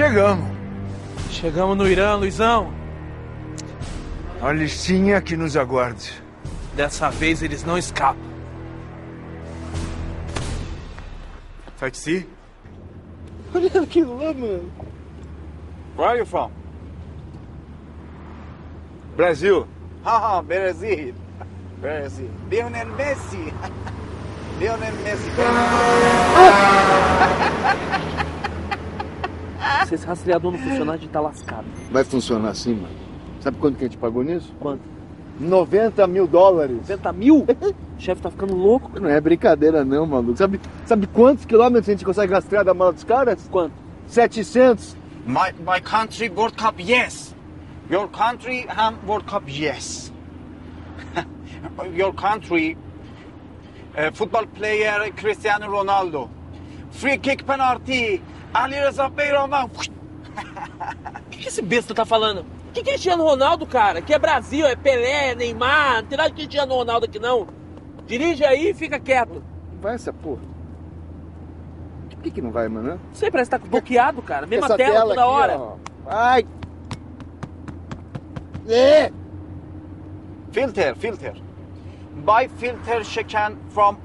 Chegamos. Chegamos no Irã, Luizão. A listinha que nos aguarde. Dessa vez eles não escapam. Taxi? Olha aquilo lá, mano. Where are you from? Brasil. Haha, Brasil. Brasil. Lionel Messi. Lionel Messi. Se esse rastreador não funcionar, a gente tá lascado. Vai funcionar assim, mano. Sabe quanto que a gente pagou nisso? Quanto? 90 mil dólares. 90 mil? O chefe tá ficando louco. Não é brincadeira não, maluco. Sabe, sabe quantos quilômetros a gente consegue rastrear da mala dos caras? Quanto? 700. My, my country World Cup, yes. Your country ham World Cup, yes. Your country uh, football player Cristiano Ronaldo. Free kick penalty. Ali Reza Beiraman. O que, que esse besta tá falando? Que Cristiano Ronaldo, cara? Que é Brasil, é Pelé, é Neymar. Não tem nada de Cristiano Ronaldo aqui, não. Dirige aí e fica quieto. Vai essa porra. Por que, que não vai, mano? Não sei, parece que tá bloqueado, cara. Mesma Essa tela, toda aqui, hora. ó. Vai. É. Filter, filter. Buy filter chicken from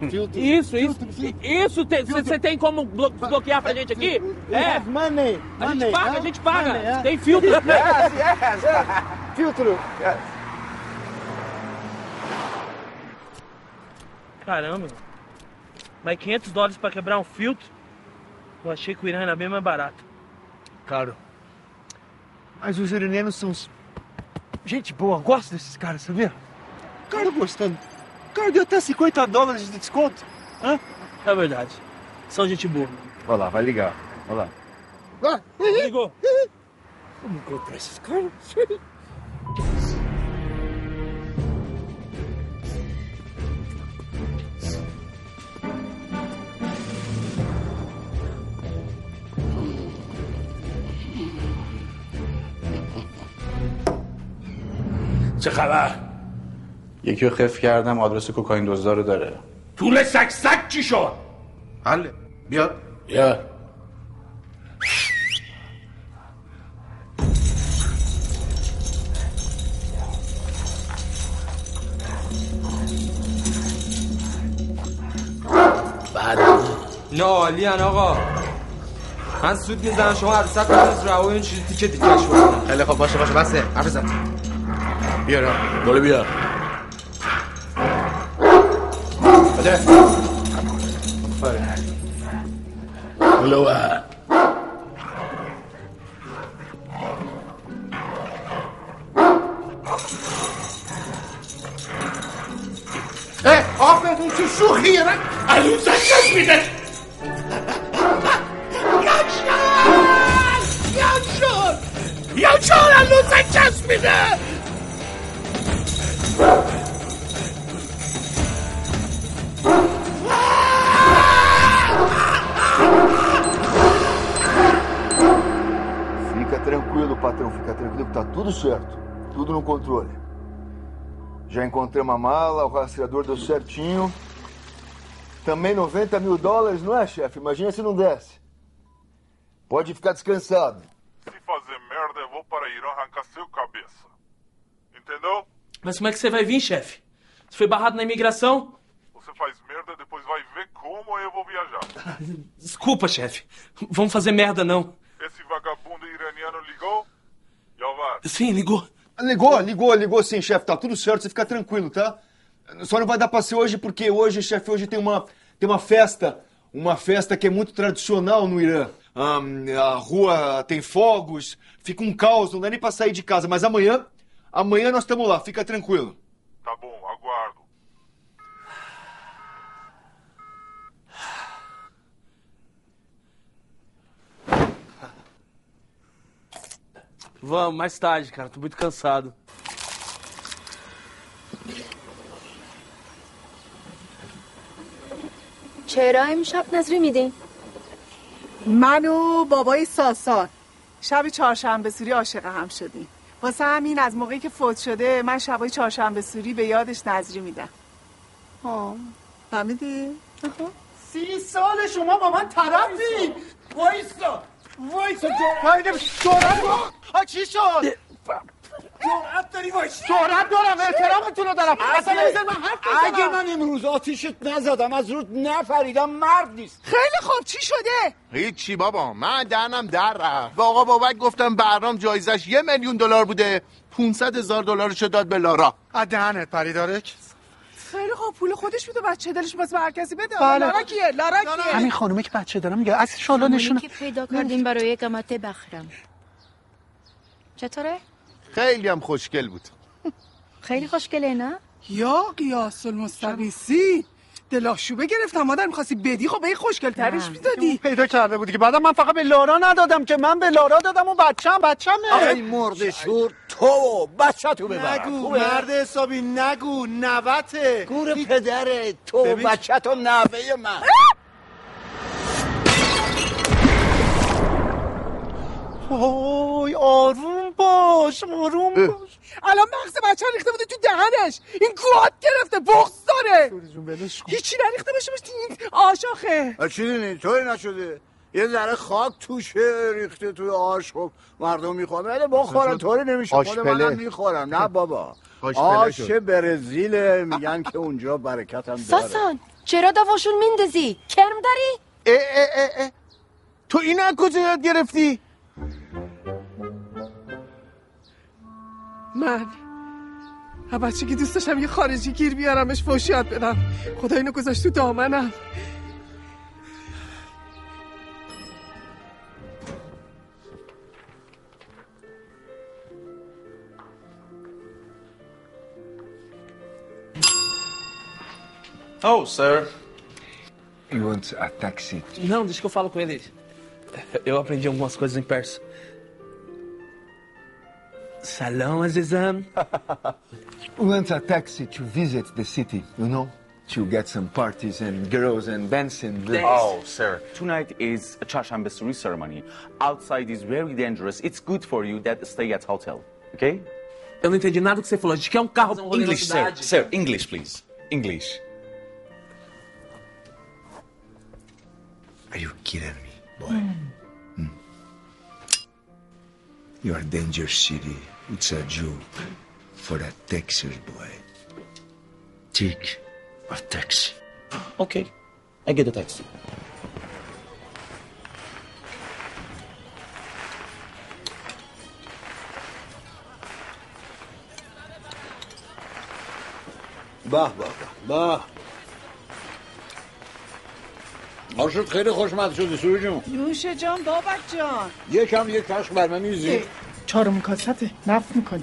I. Isso, isso. Isso, você tem como blo- desbloquear pra gente aqui? É. Money. A gente paga, a gente paga. Tem filtro. Yes, yes, yes. Filtro. Caramba. Mas 500 dólares pra quebrar um filtro? Eu achei que o Irã era bem mais barato. Caro. Mas os iranianos são uns- gente boa, gosto desses caras, sabia? Cara, gostando cara deu até 50 dólares de desconto. Hã? É verdade. São gente boa. Olha lá, vai ligar. Olha lá. Ah, ligou. Vamos encontrar esses caras. Deixa eu calar. یکی رو خف کردم آدرس کوکاین دزدار رو داره. طول سک سک چی شد؟ حل بیا بیا. بعد. نه عالی آقا. من سود می‌زنم شما عروسک کنید رو این چیزی تیکه تیکش شو. خیلی خب باشه باشه بسه عرضم بیارم بله بیا. بده Já encontrei uma mala, o rastreador deu certinho. Também 90 mil dólares, não é, chefe? Imagina se não desse. Pode ficar descansado. Se fazer merda, eu vou para Irã arrancar seu cabeça. Entendeu? Mas como é que você vai vir, chefe? Você foi barrado na imigração? Você faz merda, depois vai ver como eu vou viajar. Desculpa, chefe. Vamos fazer merda, não. Esse vagabundo iraniano ligou? Yalvar, Sim, ligou. Ligou, ligou, ligou sim, chefe. Tá tudo certo, você fica tranquilo, tá? Só não vai dar pra ser hoje porque hoje, chefe, hoje tem uma, tem uma festa. Uma festa que é muito tradicional no Irã. Ahn, a rua tem fogos, fica um caos, não dá nem pra sair de casa. Mas amanhã, amanhã nós estamos lá, fica tranquilo. tá bom, Vamos, mais tarde, cara. Tô muito cansado. چرا امشب نظری میدین؟ من و بابای ساسان شب چهارشنبه سوری عاشق هم شدیم واسه همین از موقعی که فوت شده من شبای چهارشنبه سوری به یادش نظری میدم ها فهمیدی؟ سی سال شما با من طرفی وایسا وایسا جرأت ها چی شد؟ جرأت داری وایسا. جرأت دارم احترامتون رو دارم. اصلا من حرف بزنم. اگه من امروز آتیشت نزدم از رود نفریدم مرد نیست. خیلی خوب چی شده؟ هیچی بابا من دهنم در رفت. به آقا بابک گفتم برنامه جایزش یه میلیون دلار بوده 500 هزار دلارشو داد به لارا. از دهنت پریدارک. خیلی خوب پول خودش میده بچه دلش باز به هر کسی بده بله. لارا کیه؟ لارا کیه؟ همین خانومه که بچه دارم میگه از شالا نشونه که پیدا کردیم برای قمت بخرم چطوره؟ خیلی هم خوشگل بود خیلی خوشگله نه؟ یا قیاس المستقیسی دلاشوبه گرفتم. مادر می‌خواستی بدی؟ خب به این خوشگل ترش می‌دادی پیدا کرده بودی که بعدم من فقط به لارا ندادم که. من به لارا دادم اون بچم بچمه ای مرد شور تو بچه تو ببرم. نگو خوبه؟ مرد حسابی نگو نوته. گور پدره تو ببین. بچه تو نوه من. وای آروم باش آروم باش. الان مغز بچه ریخته بوده تو دهنش. این گوات گرفته بغض داره. هیچی نریخته باشه باشه این آشاخه. چیزی اینطوری نشده. یه ذره خاک توشه ریخته توی آش. خب مردم می‌خوام ولی بخورن طوری نمیشه. خود آشپله. منم می‌خورم. نه بابا. آشپله آش. برزیل میگن که اونجا برکت هم داره. ساسان چرا دواشون میندازی؟ کرم داری؟ اه اه اه اه. تو این از کجا یاد گرفتی؟ من هر بچه که دوست داشتم یه خارجی گیر بیارمش فوشیات بدم خدا اینو گذاشت تو دامنم Oh, sir. You want a taxi? Não, deixa que eu falo com ele. Eu aprendi algumas coisas em persa. Salão, Azizam. We want a taxi to visit the city, you know? To get some parties and girls and dancing. Oh, sir. Tonight is a Chasham Suri ceremony. Outside is very dangerous. It's good for you that stay at hotel. Okay? Eu não entendi nada do que você falou. A gente quer um carro um English, sir. Sir, English, please. English. Are you kidding me, boy. Mm. Mm. You are Danger City. It's a joke for a Texas boy. Take a taxi. Okay, I get a taxi. Bah, bah, bah, bah. آشد خیلی خوشمزه شدی سوی جون. نوش جان بابک جان. یکم یک کشک بر من میزی چهارم کاسته نفت می‌کنی.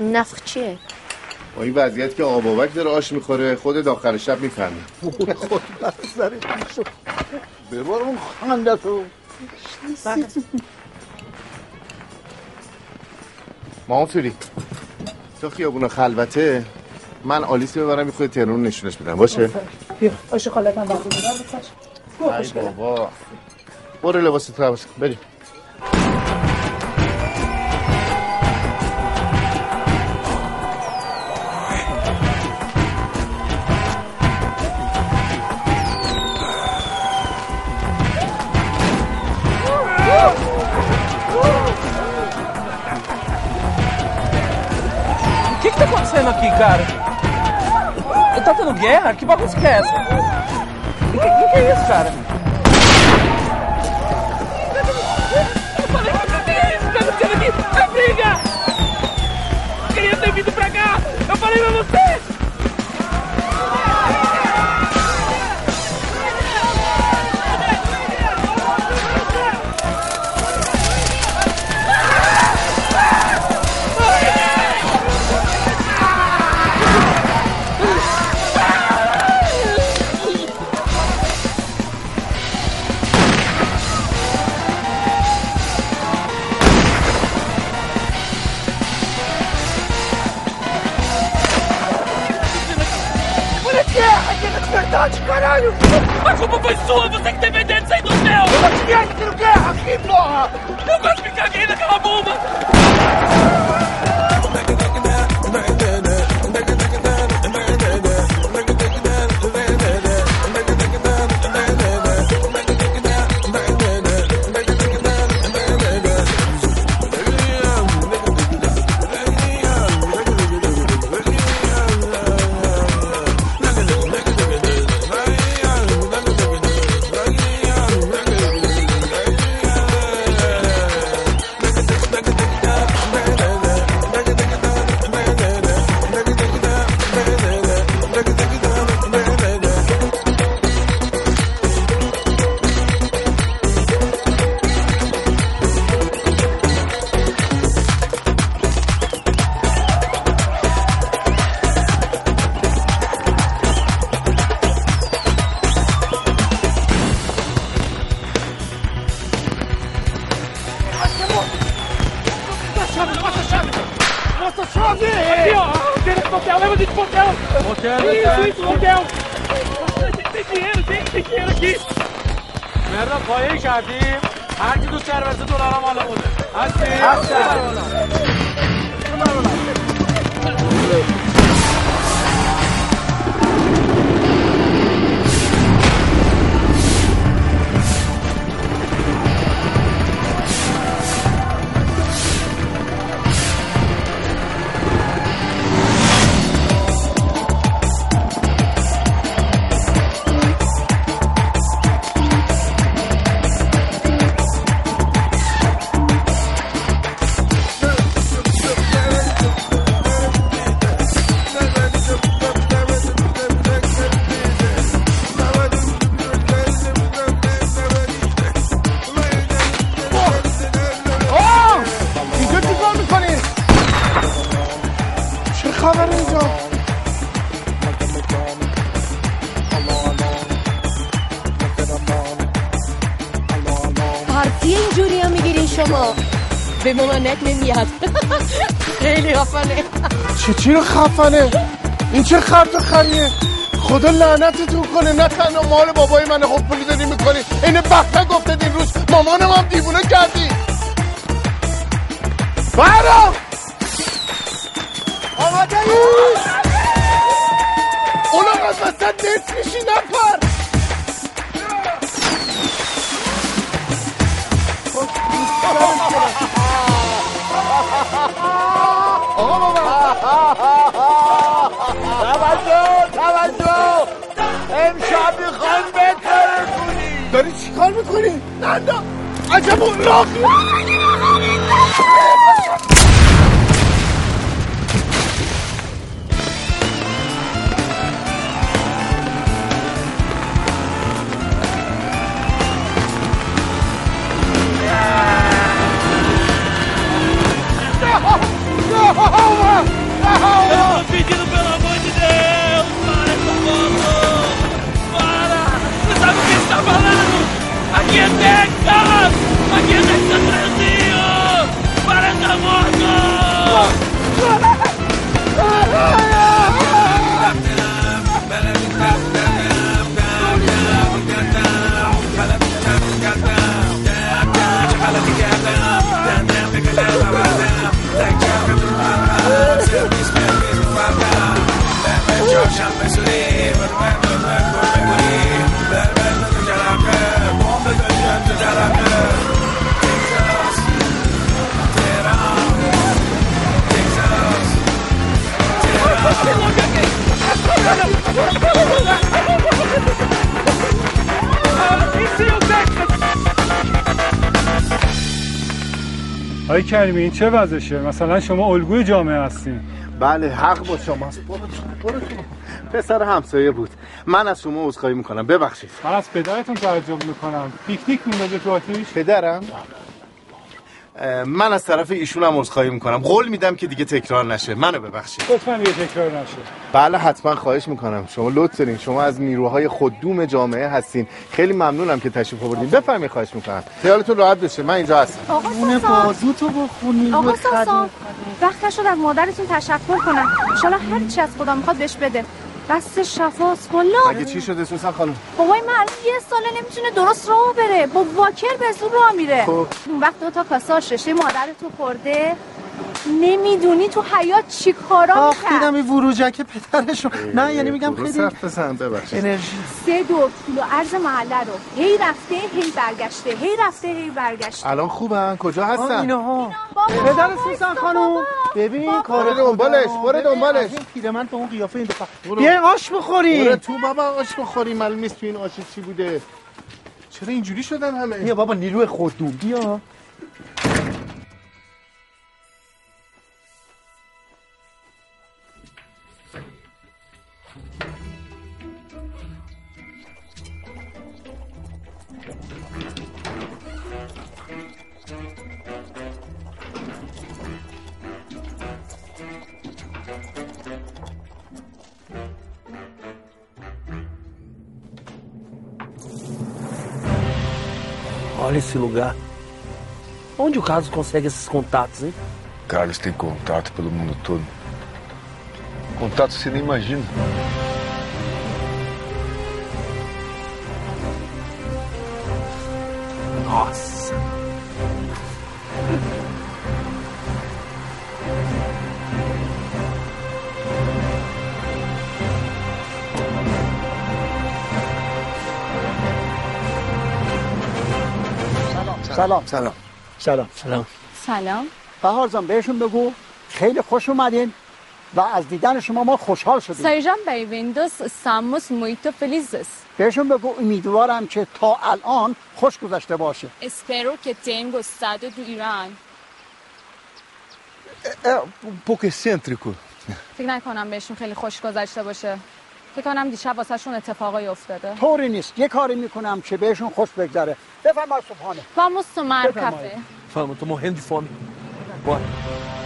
نفخ چیه؟ با این وضعیت که آب بابک داره آش می‌خوره خود آخر شب می‌فهمه خود میشو ببر اون خنده تو مامان فری تو خیابون خلوته من آلیسی ببرم یه خود تهران نشونش بدم. باشه؟ بیا آش خالتم وقتی بدار ای بابا برو لباس تو عوض کن بریم O que que tá acontecendo aqui, cara? Tendo guerra? Que bagunça que é essa? O que, que, que é isso, cara? Eu falei pra você, tá acontecendo aqui? É briga! Queria ter vindo pra cá! Eu falei pra você! Tem dinheiro aqui! مردم خواهی کردیم هر کی دوست داره برسه دلار مال خوده هستی؟ آه! به مامانت نمیاد. خیلی خفنه. چه چی رو خفنه؟ این چه خرط خریه؟ خدا لعنتتون کنه. نه تنها مال بابای من خوب پولی داری می‌کنی. این بخته گفته دین روز مامانم هم دیوونه کردی. برام! آماده اونم از وسط نت میشی می‌کنی؟ نندا عجب الاغی Eu tô pedindo آقای کریمی این چه وضعشه؟ مثلا شما الگوی جامعه هستین. بله حق با شماست. برو پسر همسایه بود. من از شما عذرخواهی می‌کنم. ببخشید. من از پدرتون تعجب می‌کنم. پیکنیک میندازه تو آتیش؟ پدرم؟ من از طرف ایشون هم عذرخواهی می‌کنم. قول میدم که دیگه تکرار نشه. منو ببخشید. لطفا یه تکرار نشه. بله حتما خواهش می‌کنم. شما لطف دارین. شما از نیروهای خوددوم جامعه هستین. خیلی ممنونم که تشریف آوردین. بفرمایید خواهش می‌کنم. خیالتون راحت بشه من اینجا هستم. آقا ساسان. بازو تو بخونی آقا ساسان وقت شد از مادرتون تشکر کنم. انشالله هر چی از خدا می‌خواد بهش بده. دست شفاست والا مگه چی شده سوسن خانم؟ بابای من الان یه ساله نمی‌تونه درست راه بره. با واکر به زور راه میره. خب. اون وقت دو تا کاسه آش رشته مادرتو خورده. نمی‌دونی تو حیات چی کارا آخ می‌کرد؟ دیدم این وروجک پدرشو نه یعنی میگم خیلی انرژی. سه دور طول و عرض محله رو. هی رفته هی برگشته. هی رفته هی برگشته. الان خوبن؟ کجا هستن؟ اینها. پدر سوسن خانم. ببین کار دنبالش،. برو دنبالش. پیرمرد به اون قیافه این دفعه. بیا آش بخوریم. برو تو بابا آش بخوریم. معلوم نیست تو این آش چی بوده. چرا اینجوری شدن همه؟ بیا بابا نیروی خوددون. بیا. Esse lugar. Onde o Carlos consegue esses contatos, hein? Carlos tem contato pelo mundo todo. Contato você nem imagina. Nossa. سلام سلام سلام سلام سلام بهار جان بهشون بگو خیلی خوش اومدین و از دیدن شما ما خوشحال شدیم Sejam bem-vindos, estamos muito felizes. بهشون بگو امیدوارم که تا الان خوش گذشته باشه tenham gostado do Irã. É um pouco excêntrico. فکر نکنم بهشون خیلی خوش گذشته باشه. فکر کنم دیشب واسهشون اتفاقای افتاده. طوری نیست یه کاری می‌کنم که بهشون خوش بگذره بفرمایید صبحانه Vamos tomar Befeito, café. Vamos, eu tô morrendo de fome. Bora.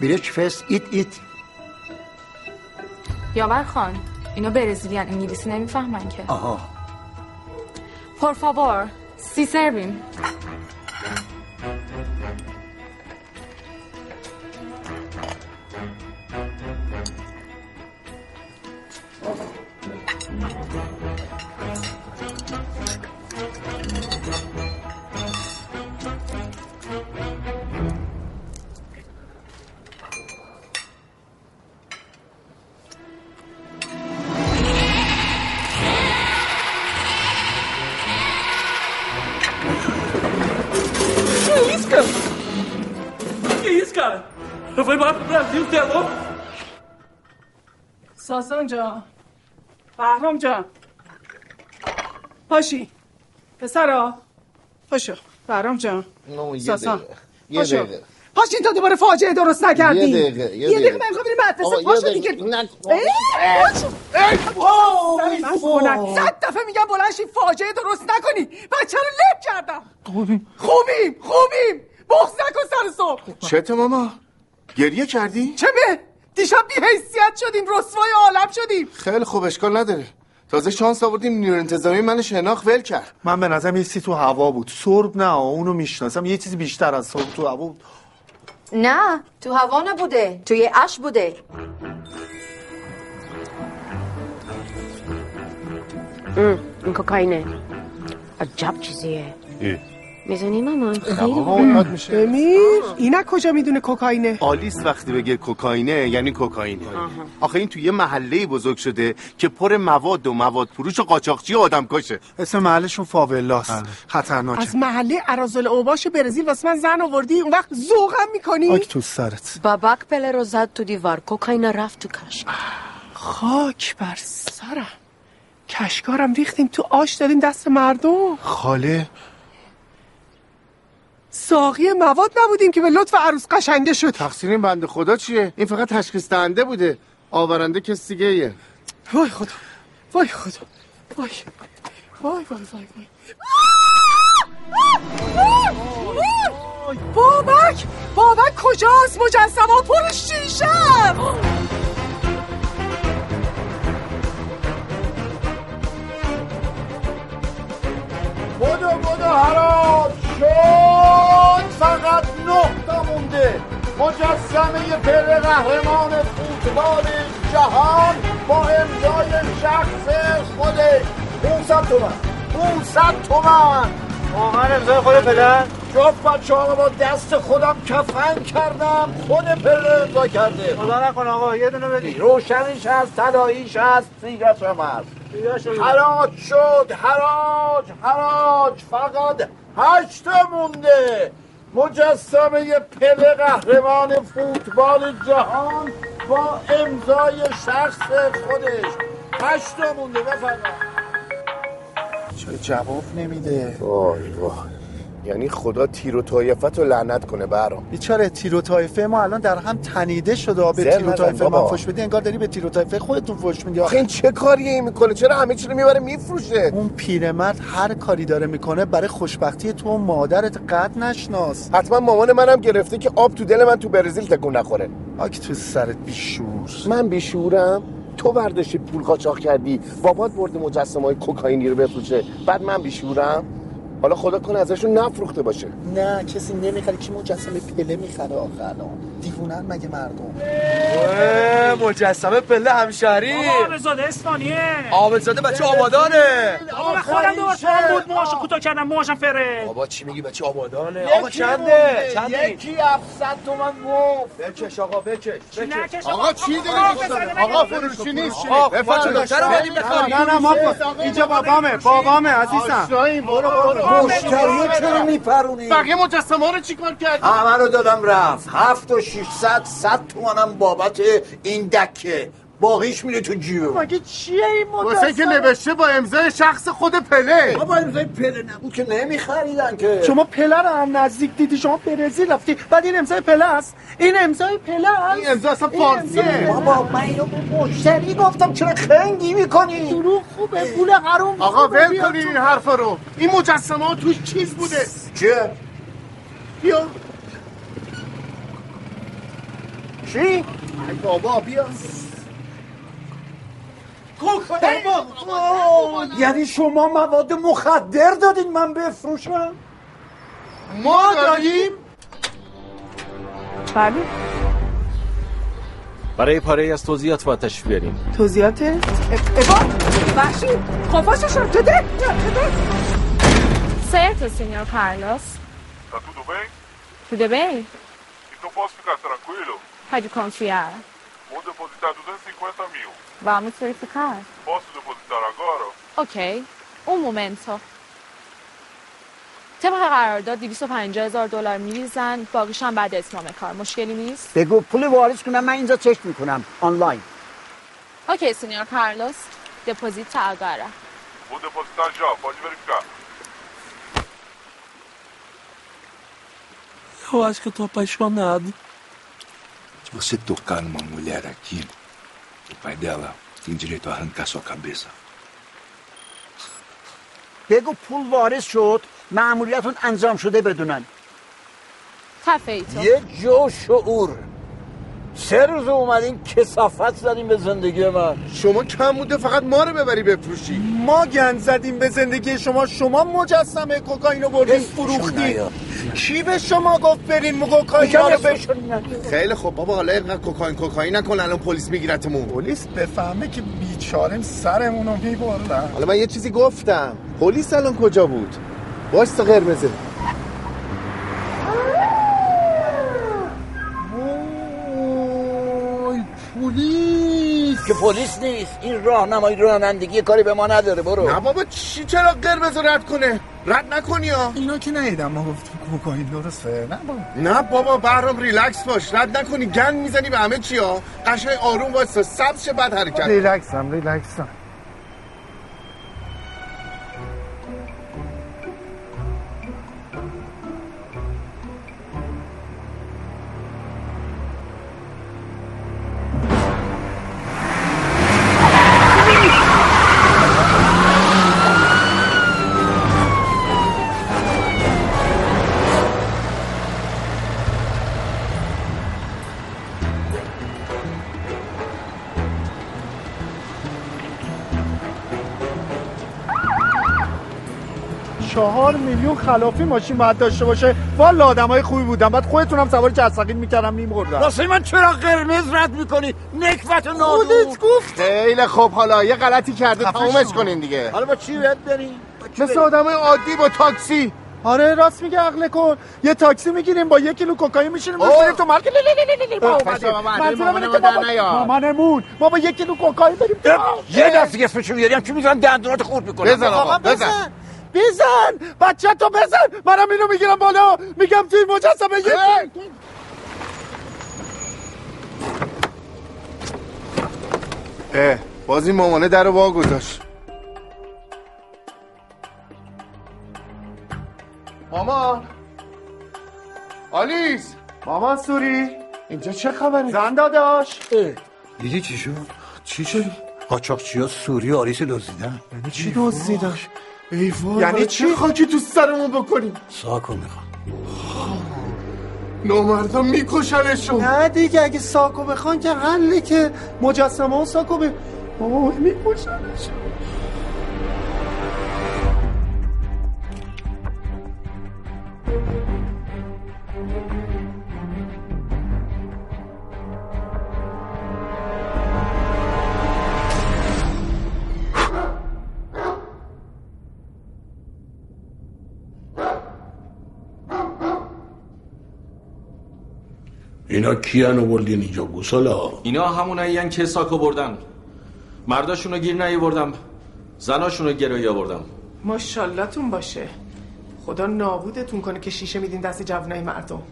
بریچ فست ایت ایت یاور خان اینا برزیلیان انگلیسی نمی‌فهمن که. آها. Favor سی سرویم ساسان جان. بهرام جان. پاشی. پسرا. پاشو. بهرام جان. یه ساسان. پاشو. پاشین تا دوباره فاجعه درست نکردی. یه دقیقه، یه دقیقه. من بریم آقا، مدرسه یه پاشو. دیگه. نه. صد دفعه میگم بلند شی فاجعه درست نکنی. بچه رو لب کردم. خوبیم. خوبیم خوبیم. بغض نکن سر صبح. چته ماما؟ گریه کردی؟ چه به دیشب بی حیثیت شدیم رسوای عالم شدیم. خیلی خوب اشکال نداره. تازه شانس آوردیم نیرو انتظامی من شناخت ول کرد. من به نظرم یه چیزی تو هوا بود. سرب نه اونو می‌شناسم. یه چیزی بیشتر از سرب تو هوا بود. نه تو هوا نبوده توی اش بوده. ام، این کوکاینه. عجب چیزیه. می‌زنی مامان؟ خیلی امیر اینا کجا می‌دونه کوکاینه؟ آلیس وقتی بگه کوکائینه یعنی کوکائینه آخه این توی یه محله بزرگ شده که پر مواد و مواد فروش و قاچاقچی و آدم کشه. اسم محلشون فاولاست. خطرناکه. از محله ارازل اوباش برزیل واسه من زن آوردی اون وقت ذوقم می‌کنی؟ خاک تو سرت. بابک پله رو زد تو دیوار. کوکاین رفت تو کشک. خاک بر سرم. کشکارم ریختیم تو آش دادیم دست مردم. خاله. ساقی مواد نبودیم که به لطف عروس قشنگه شد. تقصیر این بنده خدا چیه؟ این فقط تشخیص دهنده بوده. آورنده کس دیگه ایه. وای خدا. وای خدا. وای. وای وای وای وای. بابک! بابک کجاست؟ مجسمه پر شیشه! بدو بدو حرام شد. فقط نه تا مونده. مجسمه پله قهرمان فوتبال جهان با امضای شخص خودش 500 تومن. 500 تومن. واقعا امضای خود پله جفت بچه ها با دست خودم کفن کردم. خود پله امضا کرده. خدا نکن آقا یه دونه بدی. روشنیش هست طلاییش هست سیگش هم هست. حراج شد حراج حراج فقط هشت مونده. مجسمه پله قهرمان فوتبال جهان با امضای شخص خودش. هشت مونده بفرمایید. چرا جواب نمیده؟ وای وای. یعنی خدا تیر و طایفت رو لعنت کنه برام. بیچاره تیر و طایفه ما الان در هم تنیده شده. به تیر و طایفه بابا. فوش بدی انگار داری به تیر و طایفه خودتون فوش میدی. آخه این چه کاریه این می‌کنه؟ چرا همه چی رو می‌بره میفروشه؟ اون پیرمرد هر کاری داره می‌کنه برای خوشبختی تو و مادرت قد نشناس. حتما مامان منم گرفته که آب تو دل من تو برزیل تکون نخوره. آکی تو سرت بیشور. من بیشورم؟ تو برداشتی پول قاچاق کردی بابات برده مجسمه های کوکائینی رو بفروشه بعد من بیشورم؟ حالا خدا کنه ازشون نفروخته باشه. نه کسی نمی‌خره. کی مجسمه پله می‌خره آخه الان؟ دیوونن مگه مردم؟ مجسمه پله همشهری. آبزاده اسپانیه. آبادزاده بچه آبادانه آقا من خودم دوباره فهم بود موهاشو کوتاه کردم موهاشم فره. بابا چی میگی؟ بچه آبادانه آقا چنده. چنده؟ یکی 700 تومن گفت. بکش آقا بکش نکش؟ آقا چی داری؟ آقا فروشی نیست آقا بفرمایید. دختر بدیم بخریم نه نه ما اینجا بابامه بابامه عزیزم. برو برو. مشتری چرا میپرونی؟ بقیه مجسمه رو چیکار کردی؟ همه رو دادم رفت. هفت و شیشصد صد تومنم بابت این دکه. باقیش میره تو جیبه مگه چیه این واسه که نوشته با امضای شخص خود پله. بابا امضای پله نبود که نمیخریدن که. شما پله رو هم نزدیک دیدی. شما برزیل رفتی. بعد این امضای پله است. این امضای پله است. این امضا اصلا این فارسیه. بابا من اینو به مشتری گفتم. چرا خنگی می‌کنی؟ دروغ خوبه. پول حروم آقا. ول کنین. این حرفا رو. این مجسمه ها توش چیز بوده. چه؟ بیا. چی؟ ای بابا بیا. یعنی شما مواد مخدر دادین من بفروشم ما داریم بله برای پاره از توضیحات باید تشریف بیاریم توضیحات ابا وحشی خفاشو شد تو ده Certo, senhor Carlos. Tá tudo bem? Tudo bem? Então posso ficar tranquilo? Pode confiar. Vou depositar 250 mil. vamo ti verificare. Posso depositare ancora? Ok, un momento. طبق قرارداد 250 هزار دلار میریزن. باقیش بعد اتمام کار. مشکلی نیست؟ بگو پول واریز کنم من اینجا چک می‌کنم. آنلاین. اوکی سینیور کارلوس. دپوزیت آگارا بود دپوزیت جا پاج بریفکا Eu acho que که tô apaixonado. Se você tocar numa mulher aqui, o pai dela tem direito a arrancar sua cabeça. بگو پول واریز شد معمولیتون انجام شده بدونن. خفه ای تو. یه جو شعور. سه روز اومدین کسافت زدیم به زندگی من. شما کم بوده فقط ما رو ببری بفروشی. ما گند زدیم به زندگی شما شما مجسمه کوکائین رو بردین فروختی کی به شما گفت برین مو کوکائین رو خیلی خوب بابا حالا اینقدر کوکائین کوکائین نکن الان پلیس میگیرتمون. پلیس بفهمه که بیچاره سرمون رو می‌برن. حالا من یه چیزی گفتم. پلیس الان کجا بود؟ وایستا قرمزه. که پلیس نیست. این راهنمایی رانندگی کاری به ما نداره برو. نه بابا چی چرا قرمز رد کنه؟ رد نکنی ها. اینا که نیدم ما گفتیم کوکائین درسته. نه بابا. نه بابا برام ریلکس باش. رد نکنی. گن می‌زنی به همه چی ها. قشنگ آروم وایستا سبز شه بعد حرکت ریلکسم ریلکسم. چهار میلیون خلافی ماشین باید داشته باشه. والا آدم های خوبی بودن. بعد خودتون هم سوار جسقین می‌کردم میمردم راستی من چرا قرمز رد می‌کنی؟ نکبت نادون خودت گفت خیلی خوب. حالا یه غلطی کرده تمومش. کنین دیگه. حالا با چی باید بریم؟ مثل آدم عادی با تاکسی. آره راست میگه عقل کن. یه تاکسی می‌گیریم با یک کیلو کوکائین میشینیم. اوه. بریم تو نیار. مامانمون ما با یک کیلو کوکائین بریم یه دست اسمشو بیاریم که میزن دندونات خورد می‌کنم بزن آقا بزن. بزن! بچه تو بزن! منم اینو می‌گیرم بالا! میگم توی مجسمه یه اه! باز این مامانه در رو وا گذاشت. مامان آلیس! مامان سوری؟ اینجا چه خبره؟ زن داداش! دیدی چی شد؟ چی شد؟ قاچاقچی ها سوری آریس دزدیدن؟ یعنی چی دزدیدن؟ ای وای یعنی چی؟ خاکی تو سرمون بکنیم ساکو می‌خوام. نامردا میکشنشون. نه دیگه اگه ساکو بخوان که حله که مجسمه ها ساکو به بابا میکشنش اینا کیان آوردین اینجا گوسالا؟ اینا همونایی که ساکو بردن. مرداشون رو گیر نیاوردم. زناشون رو گرایی آوردم. ماشاءالله تون باشه. خدا نابودتون کنه که شیشه میدین دست جوانای مردم.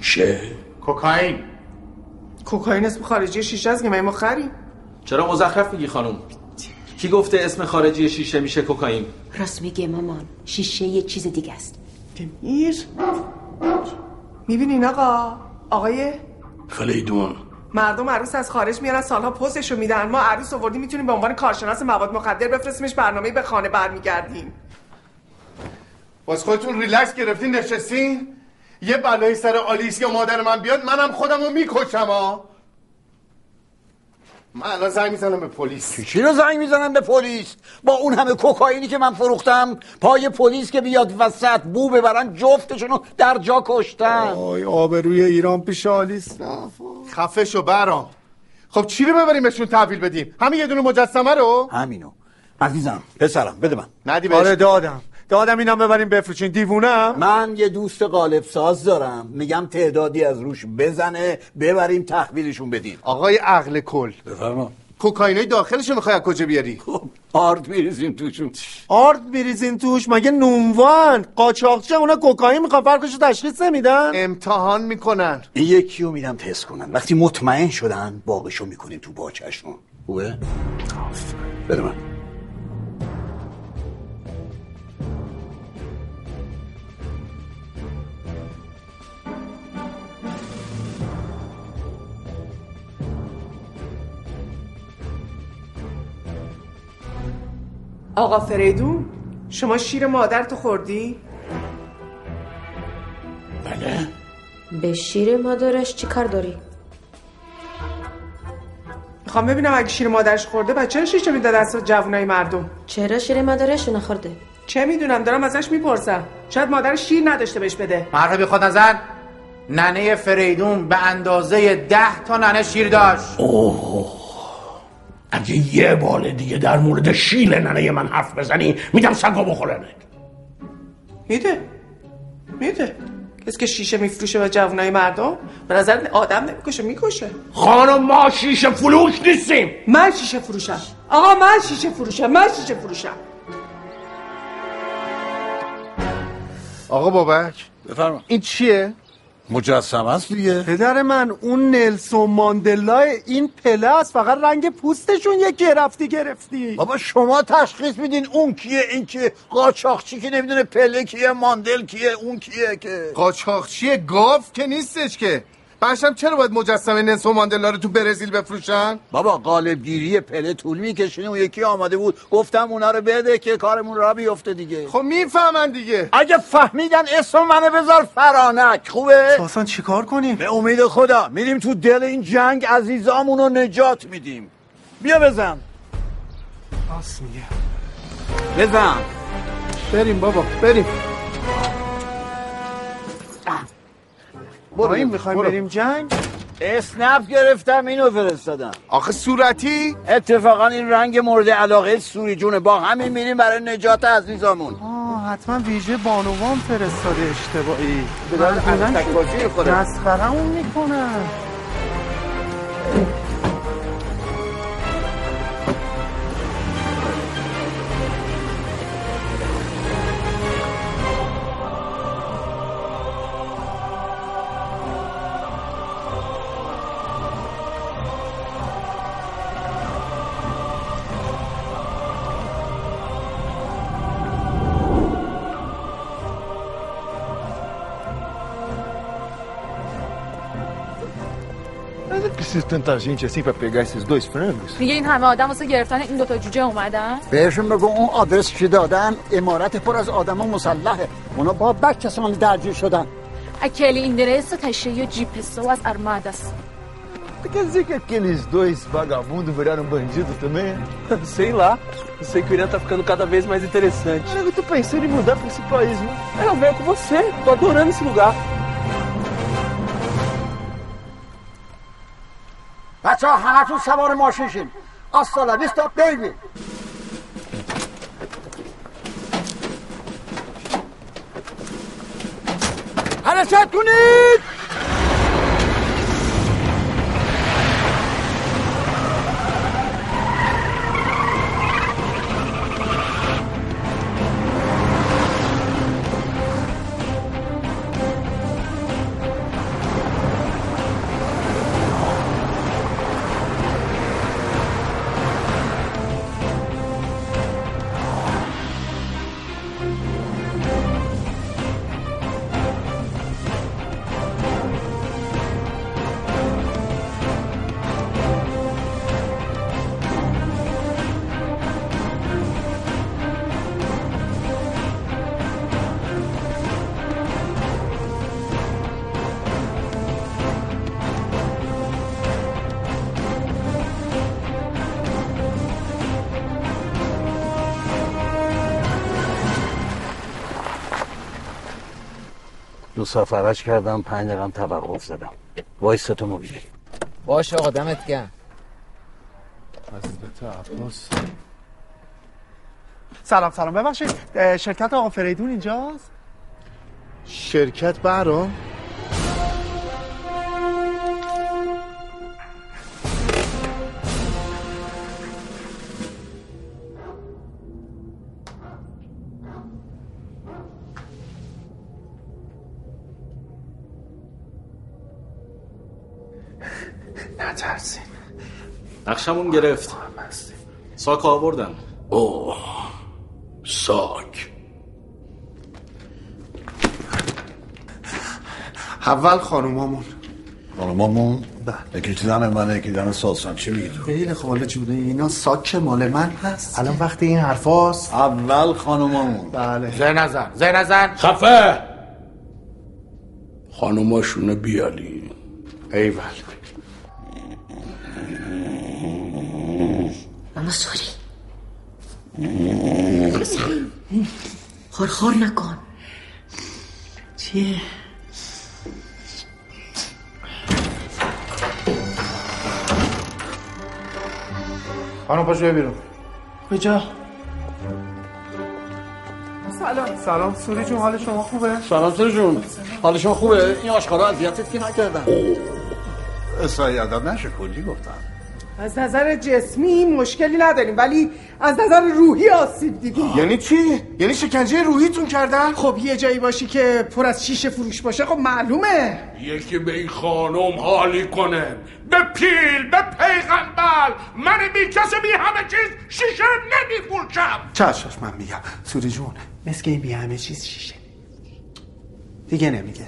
شه کوکائین. کوکائین اسم خارجی شیشه است که ما خریم. چرا مزخرف میگی خانم؟ کی گفته اسم خارجی شیشه میشه کوکائین؟ راست میگه مامان. شیشه یه چیز دیگه است. دمیر. می‌بینین آقا آقای؟ فریدون. مردم عروس از خارج میارن سالها پستشو میدن. ما عروس آوردیم می‌تونیم به عنوان کارشناس مواد مخدر بفرستیمش برنامه به خانه برمیگردیم. باز خودتون ریلکس گرفتین نشستین؟ یه بلایی سر آلیس یا مادر من بیاد منم خودم رو می‌کشم ها من الان زنگ می‌زنم به پلیس. چی رو زنگ می‌زنن به پلیس؟ با اون همه کوکائینی که من فروختم پای پلیس که بیاد وسط بو ببرن جفتشونو در جا کشتن. آی آبروی ایران پیش آلیس. خفه شو برام. خب چی رو ببریم بهشون تحویل بدیم؟ همین یه دونه مجسمه رو؟ همینو. عزیزم پسرم بده من. ندی بهش. آره دادم. دادم اینم ببریم بفروشین. دیوونم؟ من یه دوست قالب ساز دارم. میگم تعدادی از روش بزنه ببریم تحویلشون بدیم. آقای عقل کل. بفرما. کوکائینای داخلشو می‌خوای از کجا بیاری؟ آرد میریزیم توشون. آرد بریزین توش؟ مگه نونوان قاچاقچی اونا کوکائین می‌خوان فرقشو تشخیص نمیدن؟ امتحان می‌کنن. این یکی رو میدم تست کنن. وقتی مطمئن شدن باقشو می‌کنیم تو باچشون خوبه؟ بده من. آقا فریدون شما شیر مادرتو خوردی؟ بله به شیر مادرش چی کار داری؟ می‌خوام ببینم اگه شیر مادرش خورده بچه چرا شیشه می‌داد دست جوونای مردم چرا شیر مادرش نخورده؟ چه می‌دونم دارم ازش می‌پرسم شاید مادر شیر نداشته بهش بده مرد بی خود نظر ننه فریدون به اندازه ده تا ننه شیر داشت اوه اگه یه بار دیگه در مورد شیل ننه من حرف بزنی میدم سگا بخورنت. میده. میده. کسی که شیشه میفروشه به جوونای مردم به نظر آدم نمی‌کشه می‌کشه. خانم ما شیشه فلوش نیستیم. من شیشه فروشم. آقا من شیشه فروشم. من شیشه فروشم. آقا بابک بفرما. این چیه؟ مجسمه است دیگه. پدر من اون نلسون ماندلا این پله است فقط رنگ پوستشون یکی رفتی گرفتی. بابا شما تشخیص میدین اون کیه این کیه؟ قاچاقچی که نمی‌دونه پله کیه ماندل کیه اون کیه که؟ قاچاقچی گاف که نیستش که. باشم چرا باید مجسمه نلسون ماندلا رو تو برزیل بفروشن؟ بابا قالبگیری پله طول میکشونه اون یکی آماده بود. گفتم اونا رو بده که کارمون را بیفته دیگه. خب می‌فهمن دیگه. اگه فهمیدن اسم منو بذار فرانک خوبه؟ ساسان چیکار کنیم به امید خدا میریم تو دل این جنگ عزیزامون رو نجات میدیم. بیا بزن. راست میگه. بزن. بریم بابا بریم. برو. این می‌خوایم بریم جنگ؟ اسنپ گرفتم اینو فرستادم. آخه صورتی؟ اتفاقا این رنگ مورد علاقه سوری جونه با همین میریم برای نجات عزیزامون آه حتما ویژه بانوان فرستاده اشتباهی. به. مسخره اون می‌کنن. tanta gente assim pra pegar esses dois frangos? میگه این همه آدم واسه گرفتن این دوتا جوجه اومدن بهشون بگو اون آدرس که دادن امارت پر از آدم مسلحه اونا با بک کسانی درگیر شدن Aquele endereço tá cheio de pessoas armadas. Quer dizer que aqueles dois vagabundos viraram bandido também? Sei lá. Eu sei que o Irã tá ficando cada vez mais interessante. Cara, eu tô pensando em mudar pra esse país, viu? É, eu venho com você. Tô adorando esse lugar. بچه ها همتون سوار ماشین شین. آستالا بیستا بیبی حرکت کنید. دو سفرش کردم پنج دقیقم توقف زدم. وایستا تو موبیلی باش آقا دمت گرم. حضرت عباس. سلام سلام. ببخشید شرکت آقا فریدون اینجاست؟ شرکت برام نقشمون گرفت. ساک آوردم. اوه ساک. اول خانومامون. خانمامون یکی دیدن من یکی دیدن ساسان. چی میگی تو؟ خیلی خب چی بوده؟ اینا ساک مال من هست. الان وقت این حرفاست اول خانومامون. بله. زه نزن زه نزن. خفه! خانوماشونو بیاری ایول اما سوری خورخور نکن. چیه؟ خانم پاشو بیرون. کجا؟ سلام سلام. سوری جون حال شما خوبه؟ سلام سر جون. حال شما خوبه؟ این آشکارا اذیتت که نکردن. اصلا ادب نشه کلی گفتم. از نظر جسمی مشکلی نداریم ولی از نظر روحی آسیب دیدیم. یعنی چی؟ یعنی شکنجه روحیتون کردن؟ خب یه جایی باشی که پر از شیشه فروش باشه خب معلومه. یکی به این خانم حالی کنه. به پیل به پیغمبر. من بی کسی بی همه چیز شیشه نمی فروشم چشمش من میگم. سوری جون مثل این بی همه چیز شیشه. دیگه نمیگه.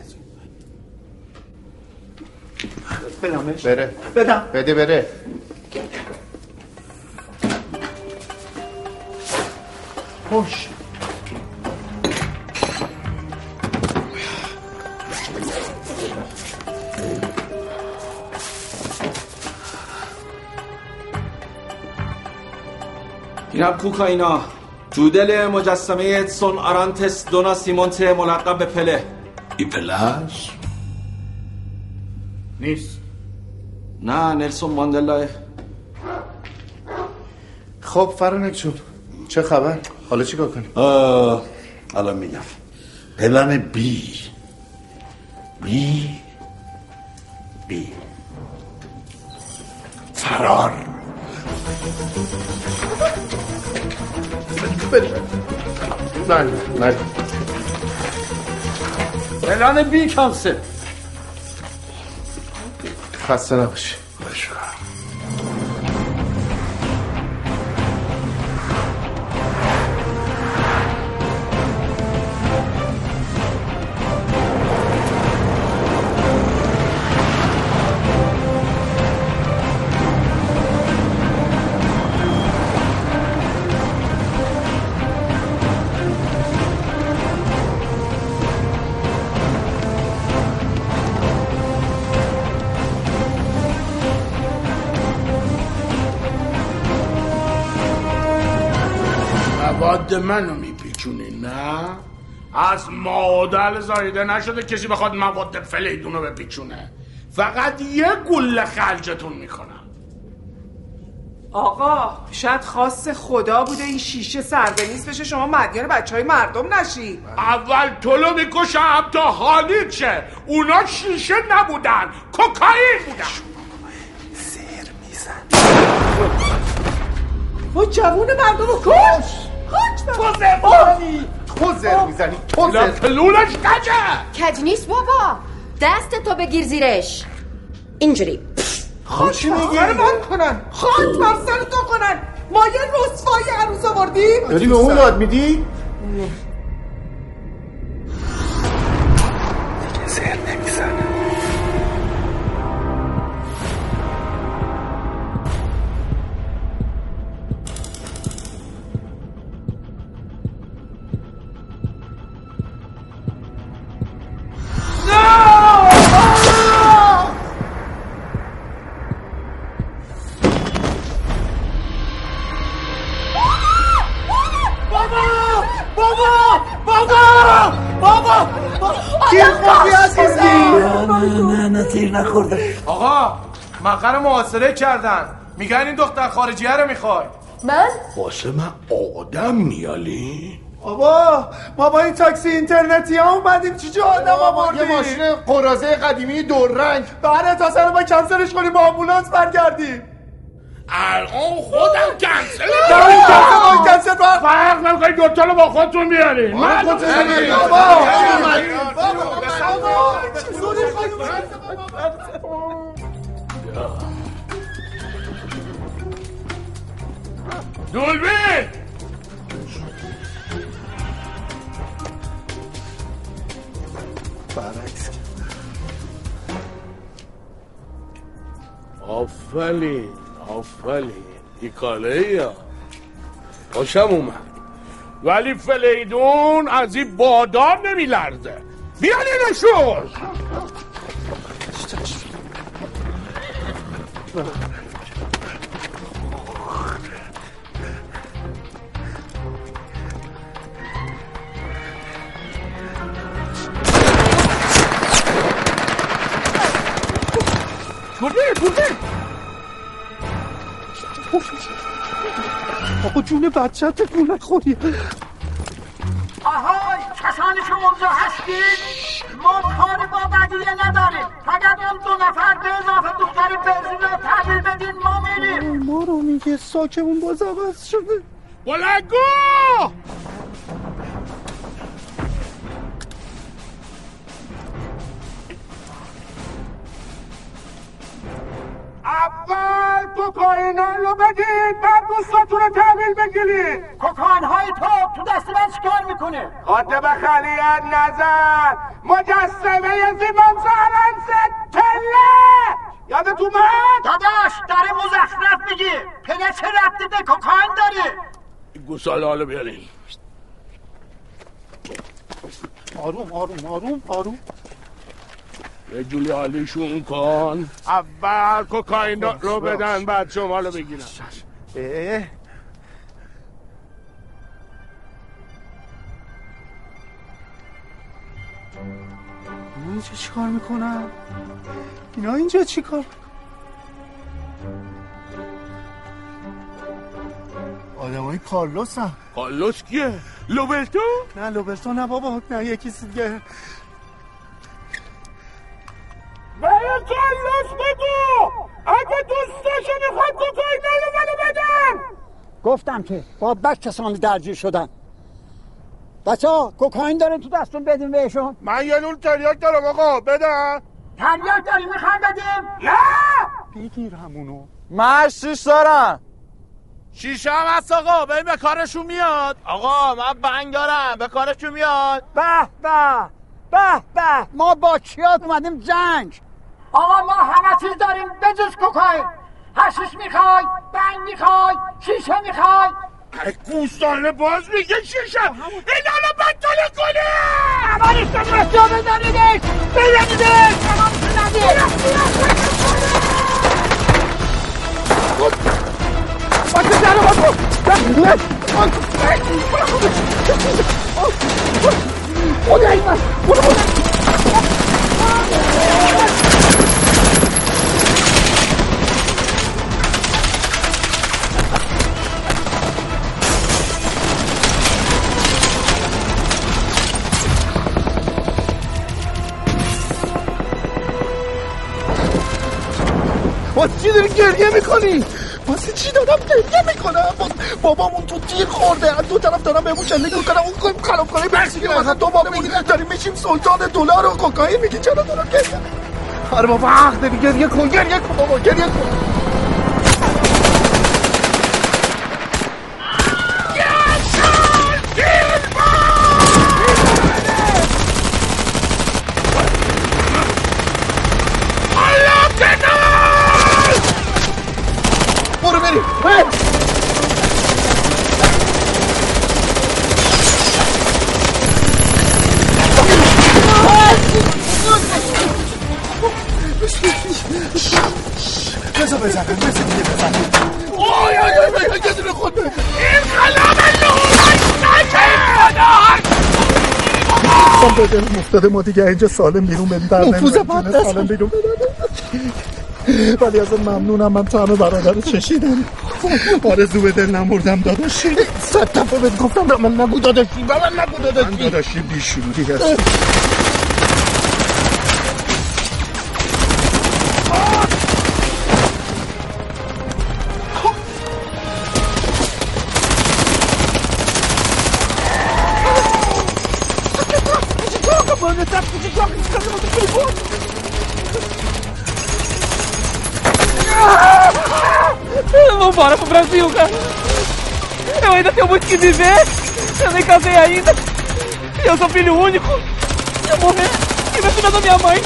بدمش بره. بدم. بده بره. خوش اینم کوکائینا تو دل مجسمه ادسون آرانتس دو ناسیمنتو ملقب به پله. این پله نیست. نه نلسون ماندلا. خب فرانک جون چه خبر؟ حالا چیکار کنیم؟ آه، الان میگم. plan B. B. B. فرار. نه نه پلن بی کنسل خسته نباشی. مواد منو میپیچونی نه؟ از مادر زایده نشده کسی بخواد مواد فلیدونو بپیچونه. فقط یه گله خرجتون می‌کنم. آقا شاید خاص خدا بوده این شیشه سربنیز بشه شما مدیان بچه های مردم نشی. اول تولو می‌کشم تا حالی چه اونا شیشه نبودن کوکائین بودن. و جوون مردم رو کش! تو زبانی تو زر می‌زنی. تو زر پلولش کجه؟ کج نیست بابا. دست تو بگیر زیرش. اینجوری. خب چی میگی؟ آره من کنن. خاک بر سر تو کنن. ما یه رسوای عروس آوردیم. داری به اون داد میدی؟ زر نمی‌زنه. تیر نخورده. آقا مقر محاصره کردن. میگن این دختر خارجیه رو می‌خوای. من؟ واسه من آدم میالی؟ بابا ما با این تاکسی اینترنتی ها اومدیم. چی جا آدم آوردیم یه ماشین قرازه قدیمی دور رنگ. بله تا سر ما کنسلش کنیم با آمبولانس برگردیم. الان خودم کنسل کنسل فرق نمی‌کنی دوتا رو با خودتون بیارین من دولبین برعکس. آفرین. آفرین. این کاله یا خوشم اومد. ولی فلیدون از این بادام نمی لرزه بیانینشون دوربین دوربین آقا جون بچه تکون نخوری آهای کسانی که اونجا هستید ما کاری با بدیه نداریم. فقط اون دو نفر به اضافه دختر بنزین رو تحویل بدین ما میریم. ما رو میگه ساکمون باز عوض شده بلنگو اول کوکائینا رو بدید بعد دوستاتون رو تحویل بگیرید. کوکائین های تو تو دست من چیکار می‌کنه؟ خاطر به خلیت نزن مجسمه زیبان سهرنس تله! یادت اومد؟ داداش داره مزخرف میگی. پله چه ربطی به کوکائین داری گوساله حالا بیارین. آروم آروم آروم آروم. یه جولی حالیشون کن. اول کوکائین رو بدن بعد شما رو بگیرم. اه. اینجا چی کار می‌کنن؟ اینا اینجا چی کار آدم های کارلوس هم کارلوس کیه؟ لوبرتو؟ نه لوبرتو نه بابا نه یکی دیگه به کارلوس بگو. اگه دوستاشو می‌خواد کوکائین رو منو بدن. گفتم که با بک کسانی درگیر شدن بچه ها کوکائین داره تو دستون بدین بهشون. من یه نول تریاک دارم آقا. بدن. تریاک داری می‌خوایم بدیم. نه. بگیر همونو. من شیش دارم شیشه هم هست آقا. بریم به کارشون میاد. آقا من بنگ دارم. به کارشون میاد. به به به به. ما با کیات اومدیم جنگ. آقا ما همه چیز داریم بجز کوکائین حشیش می‌خوای بنگ می‌خوای شیشه می‌خوای. گوساله باز میگه شیشه. این حالا بطل کنه. امانش رو جا بزنیدش. بزنیدش. باشه در رو نه خدای من برو برو واسه چی داری گریه می‌کنی؟ واسه چی دارم گریه می‌کنم؟ بابامون تو تیر خورده. از دو طرف دارم بهمون شلیک می‌کنم. اون کنیم خراب کنیم برسیم مثلا تو بابامون داریم میشیم سلطان دلار و کوکائین میگی. چرا دارم گریه آره بابا حق داری. گریه کن گریه کن بابا گریه کن. مفتاده ما دیگه اینجا سالم بیرون بریم در نفوذ. سالم بیرون. ولی از ممنونم من تو همه برادر چشیدم. آرزو به دل نمردم داداشی صد دفعه بهت گفتم به من نگو داداشی به من نگو داداشی. من داداشی بیشوری هست. Eu ainda tenho muito que viver. Eu nem casei ainda. E eu sou filho único. Se eu morrer, quem vai cuidar da minha mãe?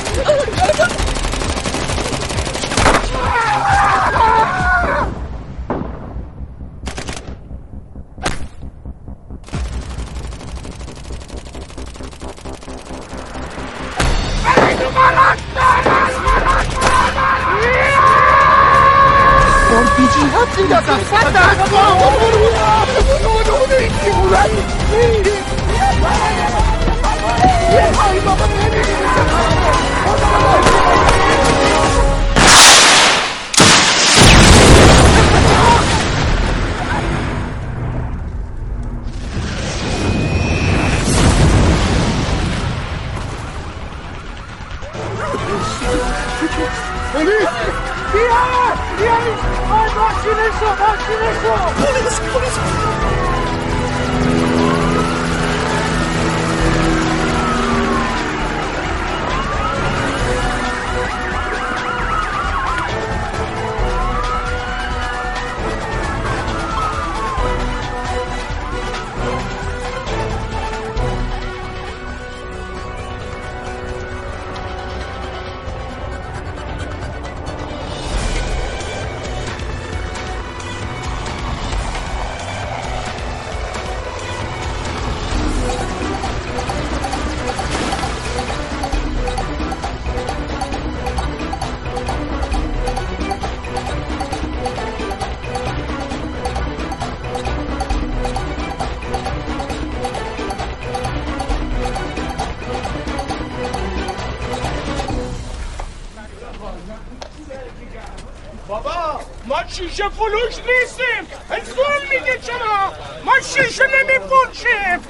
شیشه فروش نیستیم. زوم میگه چرا؟ ما شیشه نمیفروشیم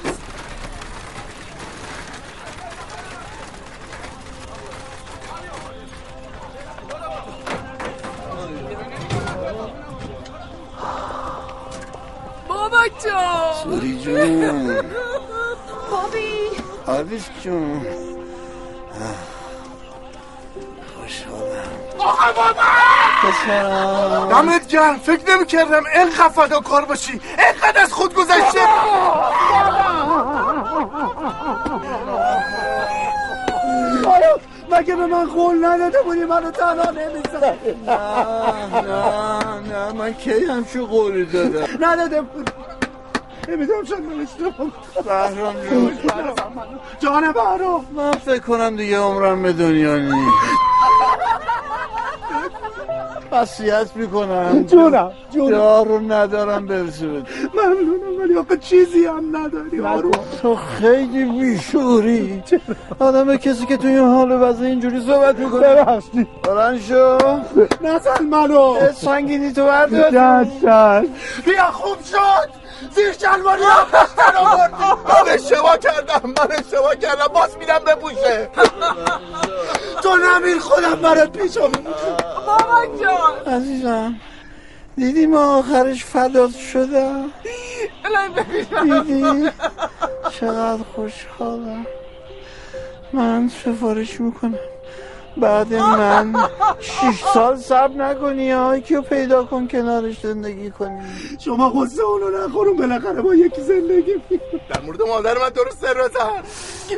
بابا جان. سوری جون. بابی. آبیس جون. دمت گرم فکر نمی کردم اینقدر فداکار باشی اینقدر از خود گذشته. مگه به من قول نداده بودی منو تنها نمی‌ذاری نه نه نه من کی همچه قولی دادم؟ نداده بود. نمی‌دونم شاید من اشتباه بهرام جون. جان بهرام. من فکر کنم دیگه عمرم به دنیا نیست. وصیت می‌کنم جونم جونم. دار رو ندارم برسود ممنونم ولی آقا چیزی هم نداری آروم تو خیلی بیشوری. آدم کسی که توی این حال و وضع اینجوری صحبت می‌کنه. ببخشید. بلند شو. نزن منو. سنگینی تو بردار. بیا خوب شد. زیر شلواری هم من اشتباه کردم من اشتباه کردم. باز میدم بپوشه تو نمیر خودم برات پیشم. بابا جان. عزیزم دیدی ما آخرش فدات شدم؟ دیدی؟ چقدر خوشحالم. من سفارش می‌کنم. بعد من شیش سال صبر نکنی ها یکی رو پیدا کن کنارش زندگی کنی. شما قصه اونو نخورون بالاخره با یکی زندگی در مورد مادر من درست سر بزن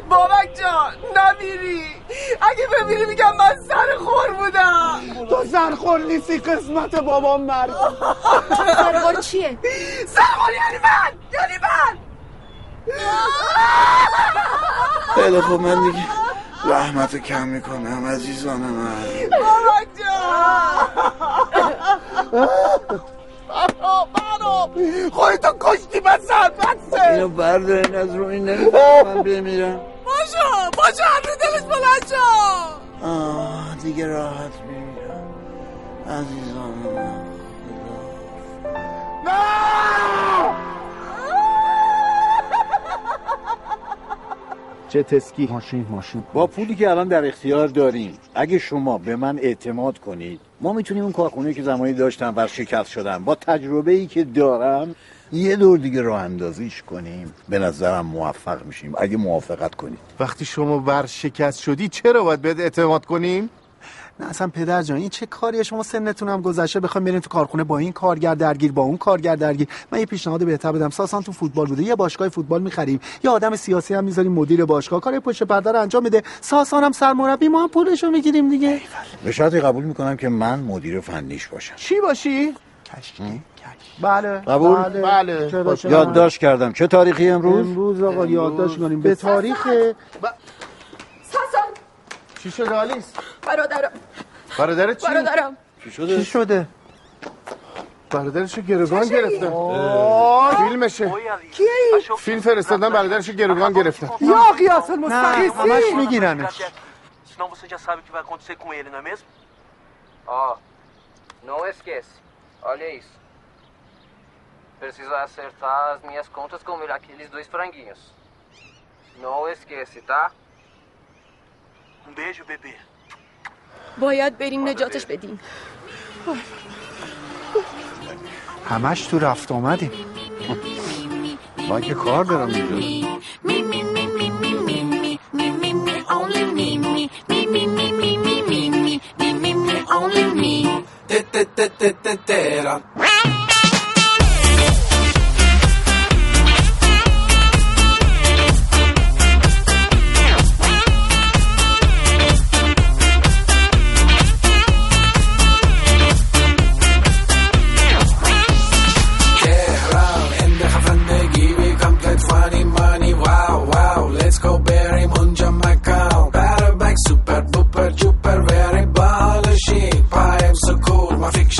بابک جان نمیری. اگه بمیری میگم من سر خور بودم. تو سرخور نیستی قسمت بابام مرد. سرخور چیه؟ سرخور یعنی من یعنی من. خیلی خوب من دیگه رحمت کم می‌کنم عزیزان من. بابک جان. خودتو کشتی من سربسته اینو بردارین از رو این من بمیرم. باشو باشو هر دلش بلند شو. آه دیگه راحت میمیرم. عزیزان من. چه تسکی. ماشین ماشین. با پولی که الان در اختیار داریم اگه شما به من اعتماد کنید ما می‌تونیم اون کارخونه که زمانی داشتم ورشکست شدم با تجربه ای که دارم یه دور دیگه راه اندازیش کنیم. به نظرم موفق میشیم اگه موافقت کنید. وقتی شما ورشکست شدی چرا باید بهت اعتماد کنیم؟ نه اصلا پدر جان این چه کاریه؟ شما سنتون هم گذشته بخوایم برین تو کارخونه با این کارگر درگیر با اون کارگر درگیر. من یه پیشنهاد بهتر بدم. ساسان تو فوتبال بوده یه باشگاه فوتبال می‌خریم. یه آدم سیاسی هم می‌ذاریم مدیر باشگاه. کار پشت پرده رو انجام میده. ساسان هم سرمربی ما هم پولشو می‌گیریم دیگه. به شرطی قبول می‌کنم که من مدیر فنیش باشم. چی باشی؟ بله قبول؟ بله, بله. یادداشت کردم. چه تاریخی امروز؟ امروز آقا یادداشت کنیم. به تاریخ چی شده آلیس برادرم برادرت چی برادرم چی شده چی شده برادرشو گروگان گرفتن فیلمشه کیه این؟ فیلم فرستادن برادرشو گروگان گرفتن یا قیاس نه المستقیسی همش میگیرنش Senão você já sabe o que vai acontecer com ele, não é mesmo? Ó, não esquece. Olha isso. Preciso acertar as minhas contas com aqueles dois franguinhos. Não esquece, tá? Um beijo, bebê. باید بریم نجاتش بدیم همش تو رفت آمدیم من که کار دارم اینجا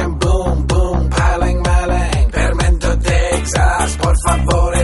boom, boom, paling, malang, fermento, Texas, por favor.